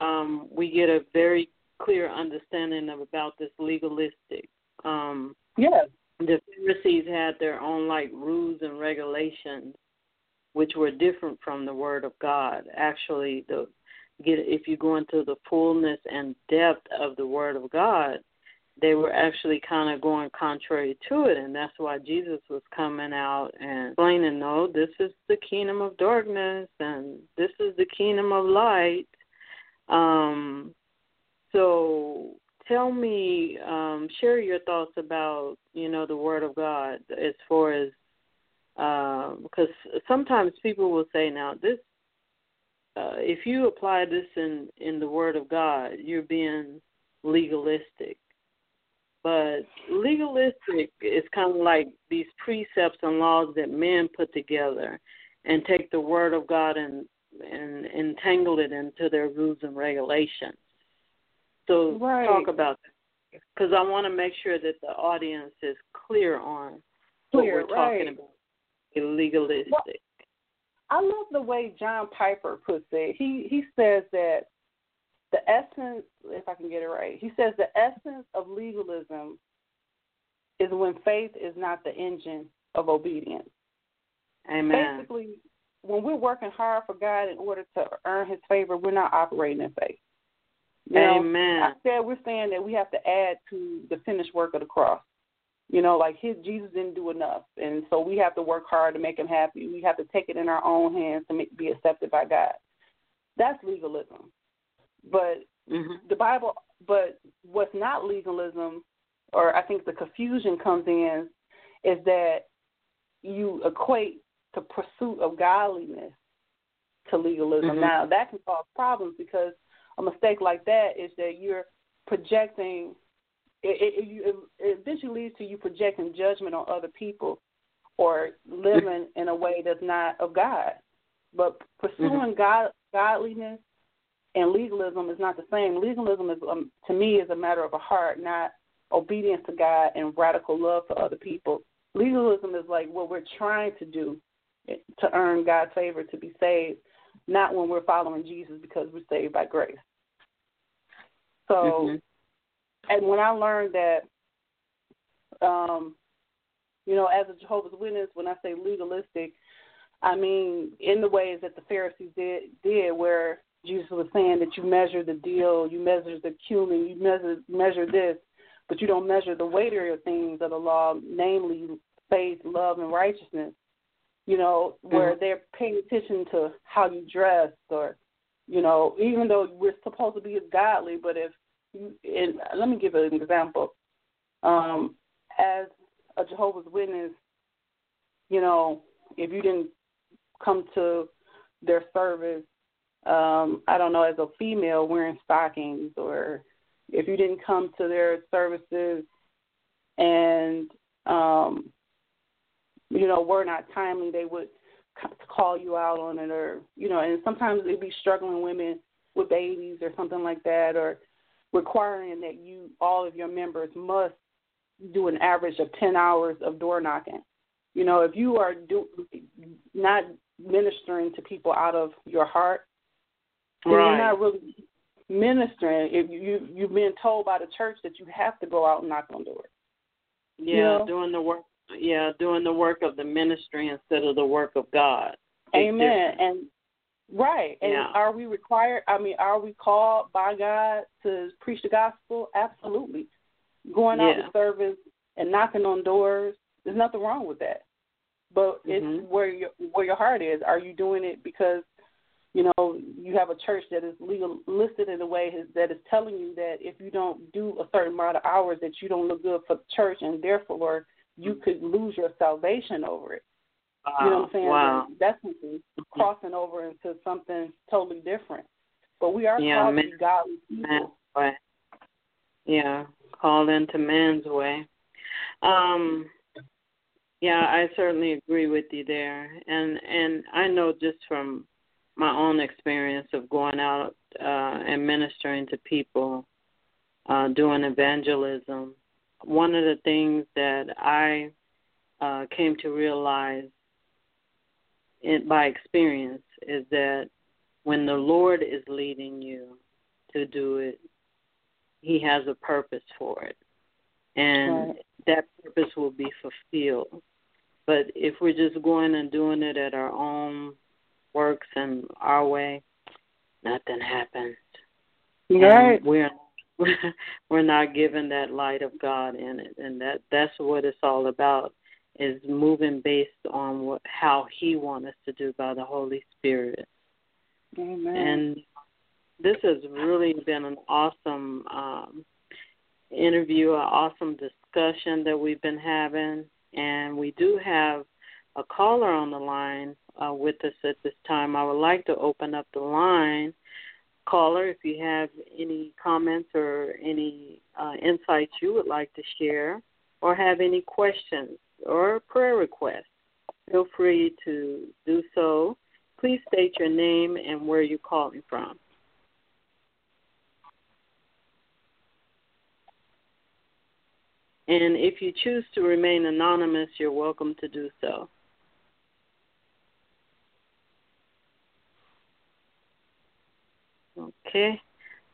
um, we get a very clear understanding of about this legalistic. Um, yes the Pharisees had their own like rules and regulations, which were different from the Word of God. Actually, the get if you go into the fullness and depth of the Word of God, they were actually kind of going contrary to it, and that's why Jesus was coming out and explaining, "No, this is the kingdom of darkness, and this is the kingdom of light." Um, so tell me, um, share your thoughts about you know the Word of God as far as because sometimes people will say now this uh, if you apply this in in the Word of God, you're being legalistic. But legalistic is kind of like these precepts and laws that men put together and take the Word of God and and entangle it into their rules and regulations. So right. talk about that because I want to make sure that the audience is clear on clear, what we're right. talking about. Legalistic. Well, I love the way John Piper puts it. He he says that the essence, if I can get it right, he says the essence of legalism is when faith is not the engine of obedience. Amen. Basically, when we're working hard for God in order to earn His favor, we're not operating in faith. You Amen. Know, I said we're saying that we have to add to the finished work of the cross. You know, like his Jesus didn't do enough, and so we have to work hard to make him happy. We have to take it in our own hands to make, be accepted by God. That's legalism. But mm-hmm. the Bible, but what's not legalism, or I think the confusion comes in, is that you equate the pursuit of godliness to legalism. Mm-hmm. Now that can cause problems because a mistake like that is that you're projecting. It, it, it, it eventually leads to you projecting judgment on other people or living in a way that's not of God. But pursuing Mm-hmm. God godliness and legalism is not the same. Legalism is um, to me is a matter of a heart, not obedience to God and radical love for other people. Legalism is like what we're trying to do to earn God's favor to be saved, not when we're following Jesus because we're saved by grace. So, Mhm. and when I learned that, um, you know, as a Jehovah's Witness, when I say legalistic, I mean in the ways that the Pharisees did, did where Jesus was saying that you measure the deal, you measure the cumin, you measure measure this, but you don't measure the weightier things of the law, namely faith, love, and righteousness. You know, where they're paying attention to how you dress, or you know, even though we're supposed to be as godly, but if you, and let me give an example. Um, as a Jehovah's Witness, you know, if you didn't come to their service, um, I don't know, as a female wearing stockings, or if you didn't come to their services and, um, you know, were not timely, they would call you out on it, or, you know, and sometimes it'd be struggling women with babies or something like that, or requiring that you, all of your members must do an average of 10 hours of door knocking. You know, if you are do, not ministering to people out of your heart, Right. you're not really ministering. If you you've been told by the church that you have to go out and knock on doors. Yeah, You know? doing the work. Yeah, doing the work of the ministry instead of the work of God. Amen. And right. And Yeah. are we required? I mean, are we called by God to preach the gospel? Absolutely. Going out Yeah. to service and knocking on doors. There's nothing wrong with that. But Mhm. it's where your where your heart is. Are you doing it because you know you have a church that is legal listed in a way is- that is telling you that if you don't do a certain amount of hours that you don't look good for the church and therefore you could lose your salvation over it. Wow. You know what I'm saying? Wow. That's crossing over into something totally different. But we are Yeah, called to godly people. Way. Yeah, called into man's way. Um, yeah, I certainly agree with you there, and and I know just from my own experience of going out uh, and ministering to people, uh, doing evangelism. One of the things that I uh, came to realize in, by experience is that when the Lord is leading you to do it, He has a purpose for it. And Right. that purpose will be fulfilled. But if we're just going and doing it at our own works and our way, nothing happens. Right. And we're we're not given that light of God in it, and that that's what it's all about is moving based on what how He wants us to do by the Holy Spirit. Amen. And this has really been an awesome um, interview, an awesome discussion that we've been having. And we do have a caller on the line uh, with us at this time. I would like to open up the line. Caller, if you have any comments or any uh, insights you would like to share, or have any questions or prayer requests, feel free to do so. Please state your name and where you're calling from. And if you choose to remain anonymous, you're welcome to do so. Okay.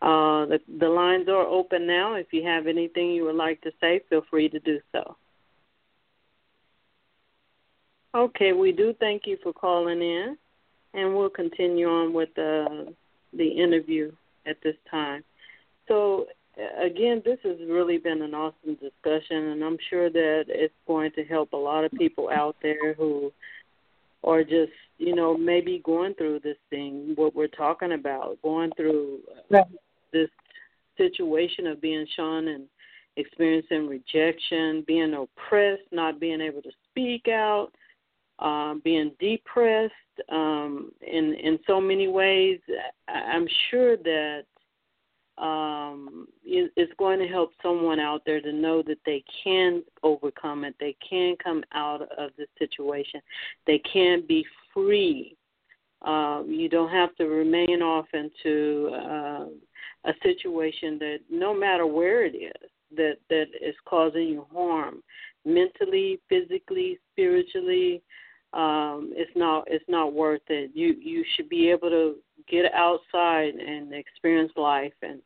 Uh, the, the lines are open now. If you have anything you would like to say, feel free to do so. Okay, we do thank you for calling in, and we'll continue on with the the interview at this time. So, again, this has really been an awesome discussion, and I'm sure that it's going to help a lot of people out there who are just, you know, maybe going through this thing, what we're talking about, going through uh, this situation of being shunned and experiencing rejection, being oppressed, not being able to speak out, uh, being depressed um, in in so many ways. I'm sure that um, it's going to help someone out there to know that they can overcome it. They can come out of the situation. They can be free. Uh, you don't have to remain off into uh, a situation that, no matter where it is, that that is causing you harm, mentally, physically, spiritually. Um, it's not it's not worth it. You you should be able to get outside and experience life and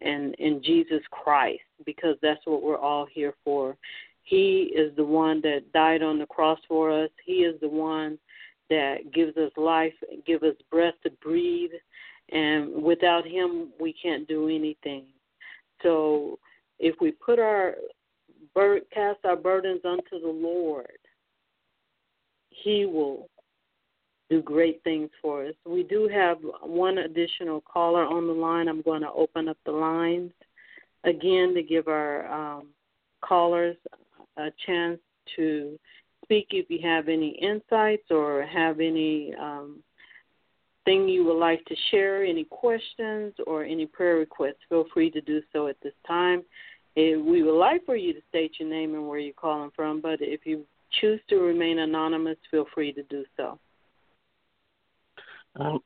and in Jesus Christ because that's what we're all here for. He is the one that died on the cross for us. He is the one that gives us life, give us breath to breathe, and without him we can't do anything. So if we put our cast our burdens unto the Lord, he will do great things for us. We do have one additional caller on the line. I'm going to open up the lines again to give our um, callers a chance to speak if you have any insights or have any um, thing you would like to share, any questions or any prayer requests. Feel free to do so at this time. If we would like for you to state your name and where you're calling from, but if you choose to remain anonymous, feel free to do so. Um,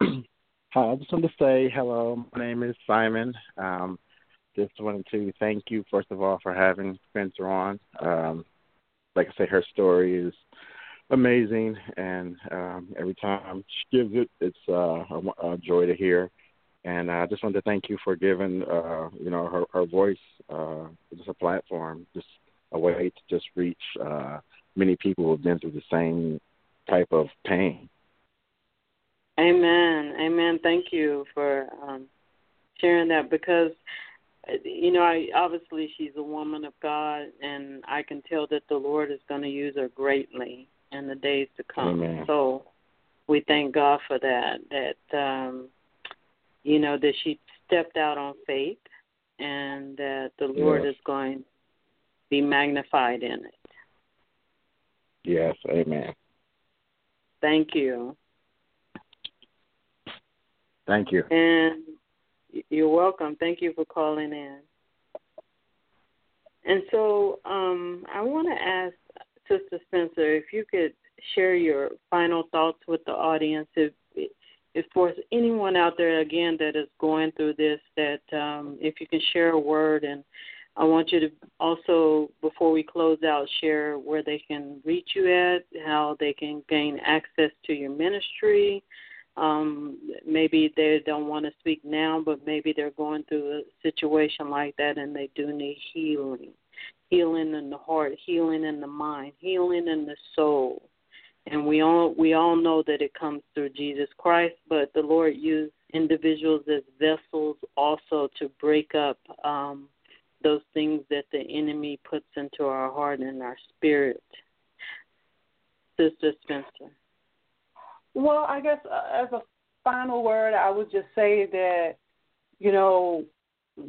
hi, I just wanted to say hello. My name is Simon. Um, just wanted to thank you, first of all, for having Spencer on. Um, like I say, her story is amazing, and um, every time she gives it, it's uh, a, a joy to hear. And I just wanted to thank you for giving, uh, you know, her, her voice uh, just a platform, just a way to just reach uh, many people who have been through the same type of pain. Amen. Amen. Thank you for um, sharing that because you know, I obviously she's a woman of God, and I can tell that the Lord is going to use her greatly in the days to come. Amen. So we thank God for that. That um, you know that she stepped out on faith, and that the Lord yes. is going to be magnified in it. Yes. Amen. Thank you. Thank you. And you're welcome. Thank you for calling in. And so um, I want to ask Sister Spencer if you could share your final thoughts with the audience. If, if there's anyone out there again that is going through this, that um, if you can share a word, and I want you to also, before we close out, share where they can reach you at, how they can gain access to your ministry, um, maybe they don't want to speak now, but maybe they're going through a situation like that and they do need healing. Healing in the heart, healing in the mind, healing in the soul. And we all we all know that it comes through Jesus Christ, but the Lord used individuals as vessels also to break up um, those things that the enemy puts into our heart and our spirit. Sister Spencer. Well, I guess uh, as a final word, I would just say that, you know,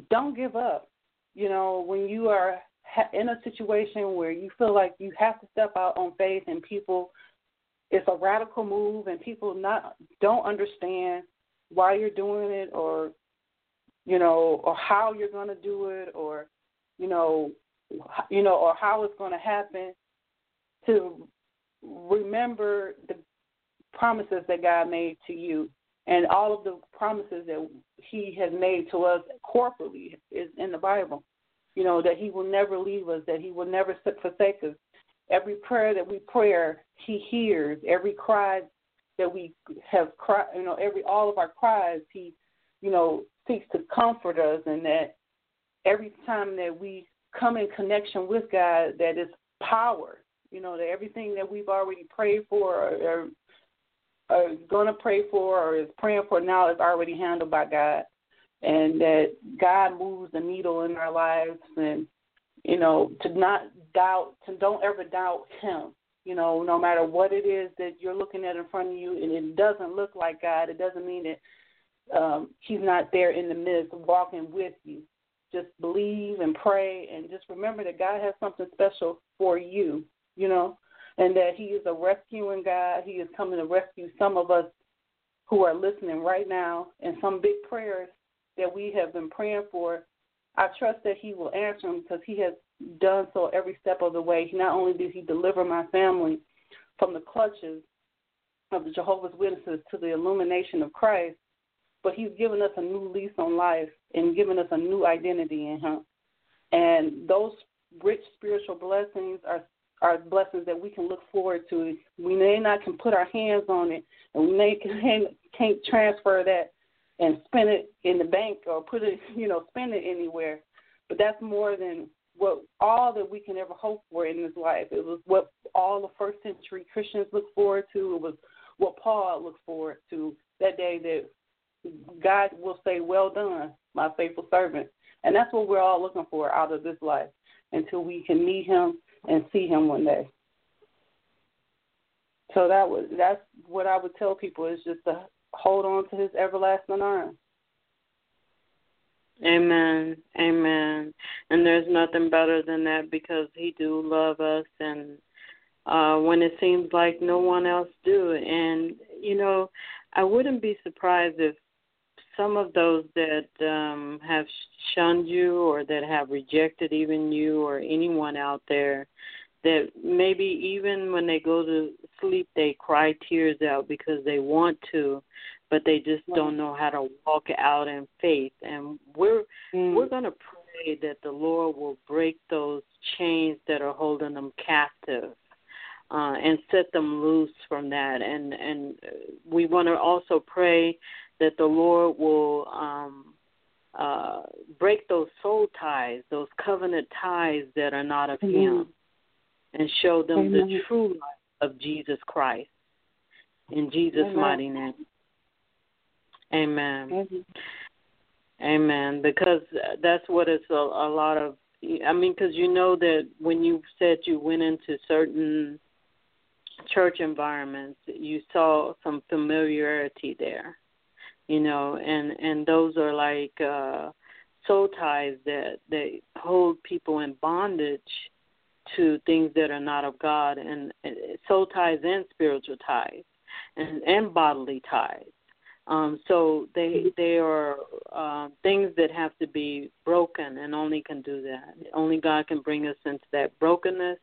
don't give up. You know, when you are in a situation where you feel like you have to step out on faith and people, it's a radical move and people not don't understand why you're doing it or, you know, or how you're going to do it or, you know, you know, or how it's going to happen. To remember the promises that God made to you. And all of the promises that He has made to us corporately is in the Bible. You know, that He will never leave us, that He will never forsake us. Every prayer that we pray, He hears. Every cry that we have cried, you know, every all of our cries, He, you know, seeks to comfort us, and that every time that we come in connection with God, that is power. You know, that everything that we've already prayed for or, or are going to pray for or is praying for now is already handled by God, and that God moves the needle in our lives, and you know to not doubt, to don't ever doubt Him. You know, no matter what it is that you're looking at in front of you, and it doesn't look like God, it doesn't mean that um, He's not there in the midst, walking with you. Just believe and pray, and just remember that God has something special for you. You know, and that He is a rescuing God. He is coming to rescue some of us who are listening right now, and some big prayers that we have been praying for. I trust that He will answer them because He has done so every step of the way. Not only did He deliver my family from the clutches of the Jehovah's Witnesses to the illumination of Christ, but He's given us a new lease on life and given us a new identity in Him. And those rich spiritual blessings are are blessings that we can look forward to. We may not can put our hands on it, and we may can, can't transfer that and spend it in the bank or put it, you know, spend it anywhere. But that's more than what all that we can ever hope for in this life. It was what all the first century Christians looked forward to. It was what Paul looked forward to that day that God will say, "Well done, my faithful servant." And that's what we're all looking for out of this life until we can meet Him and see Him one day. So that was that's what I would tell people is just to hold on to His everlasting arms. Amen. Amen. And there's nothing better than that because he do love us and uh when it seems like no one else do and you know, I wouldn't be surprised if some of those that um have shunned you or that have rejected even you or anyone out there that maybe even when they go to sleep they cry tears out because they want to but they just don't know how to walk out in faith. And we're mm. we're going to pray that the lord will break those chains that are holding them captive uh, and set them loose from that and and we want to also pray that the lord will um uh break those soul ties those covenant ties that are not of mm. him and show them Amen. the true life of Jesus Christ. In Jesus' Amen. mighty name. Amen. Amen. Amen. Because that's what it's a, a lot of. I mean, because you know that when you said you went into certain church environments, you saw some familiarity there, you know, and and those are like uh soul ties that that hold people in bondage to things that are not of God, and, soul ties and spiritual ties, and, and bodily ties. Um, so they they are uh, things that have to be broken, and only can do that. Only God can bring us into that brokenness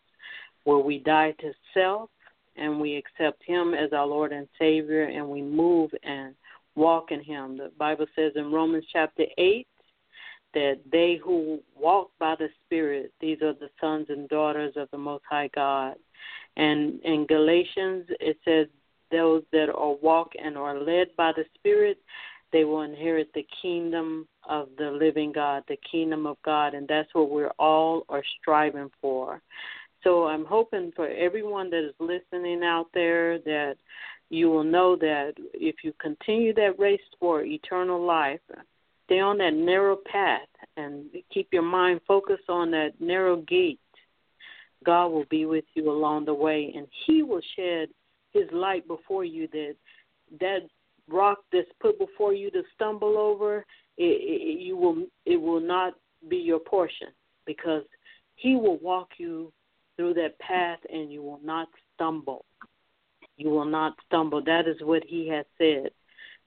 where we die to self and we accept Him as our Lord and Savior, and we move and walk in Him. The Bible says in Romans chapter eight that they who walk by the Spirit, these are the sons and daughters of the Most High God. And in Galatians, it says, those that are walk and are led by the Spirit, they will inherit the kingdom of the living God, the kingdom of God, and that's what we're all are striving for. So I'm hoping for everyone that is listening out there that you will know that if you continue that race for eternal life, stay on that narrow path and keep your mind focused on that narrow gate. God will be with you along the way, and He will shed His light before you. That that rock that's put before you to stumble over, it, it, you will it will not be your portion because He will walk you through that path, and you will not stumble. You will not stumble. That is what He has said.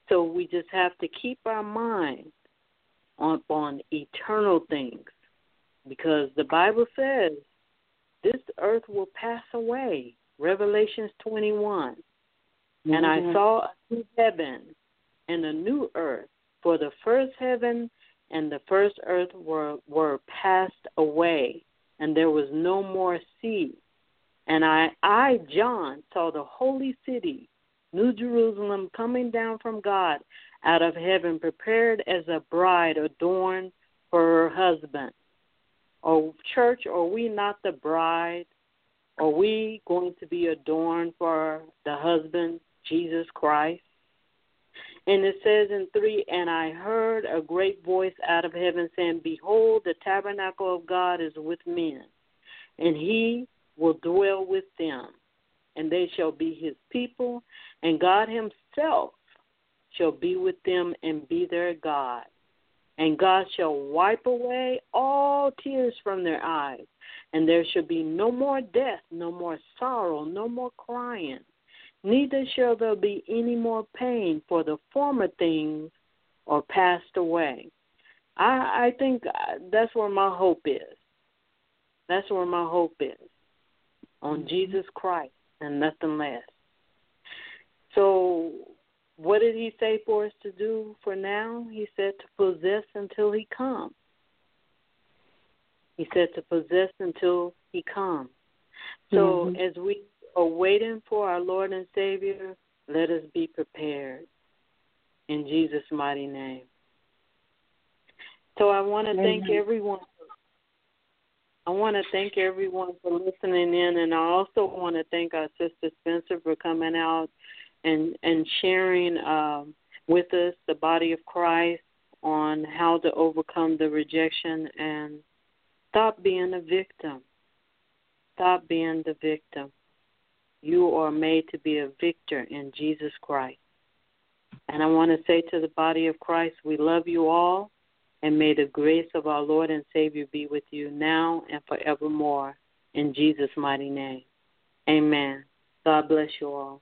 So we just have to keep our mind on, on eternal things because the Bible says this earth will pass away. Revelations 21. Mm-hmm. And I mm-hmm. saw a new heaven and a new earth, for the first heaven and the first earth were, were passed away, and there was no more sea. And I, I, John, saw the holy city, New Jerusalem, coming down from God out of heaven, prepared as a bride adorned for her husband. Oh, church, are we not the bride? Are we going to be adorned for the husband, Jesus Christ? And it says in 3 And I heard a great voice out of heaven saying, Behold, the tabernacle of God is with men, and he will dwell with them, and they shall be his people, and God himself shall be with them and be their God. And God shall wipe away all tears from their eyes, and there shall be no more death, no more sorrow, no more crying. Neither shall there be any more pain, for the former things are passed away. I, I think uh, that's where my hope is. That's where my hope is on Jesus Christ and nothing less. So, what did he say for us to do for now? He said to possess until he comes. He said to possess until he comes. So, mm-hmm. as we are waiting for our Lord and Savior, let us be prepared. In Jesus' mighty name. So I want to thank everyone. I want to thank everyone for listening in, and I also want to thank our sister Spencer for coming out and and sharing um, with us the body of Christ on how to overcome the rejection and stop being a victim. Stop being the victim. You are made to be a victor in Jesus Christ. And I want to say to the body of Christ, we love you all, and may the grace of our Lord and Savior be with you now and forevermore. In Jesus' mighty name. Amen. God bless you all.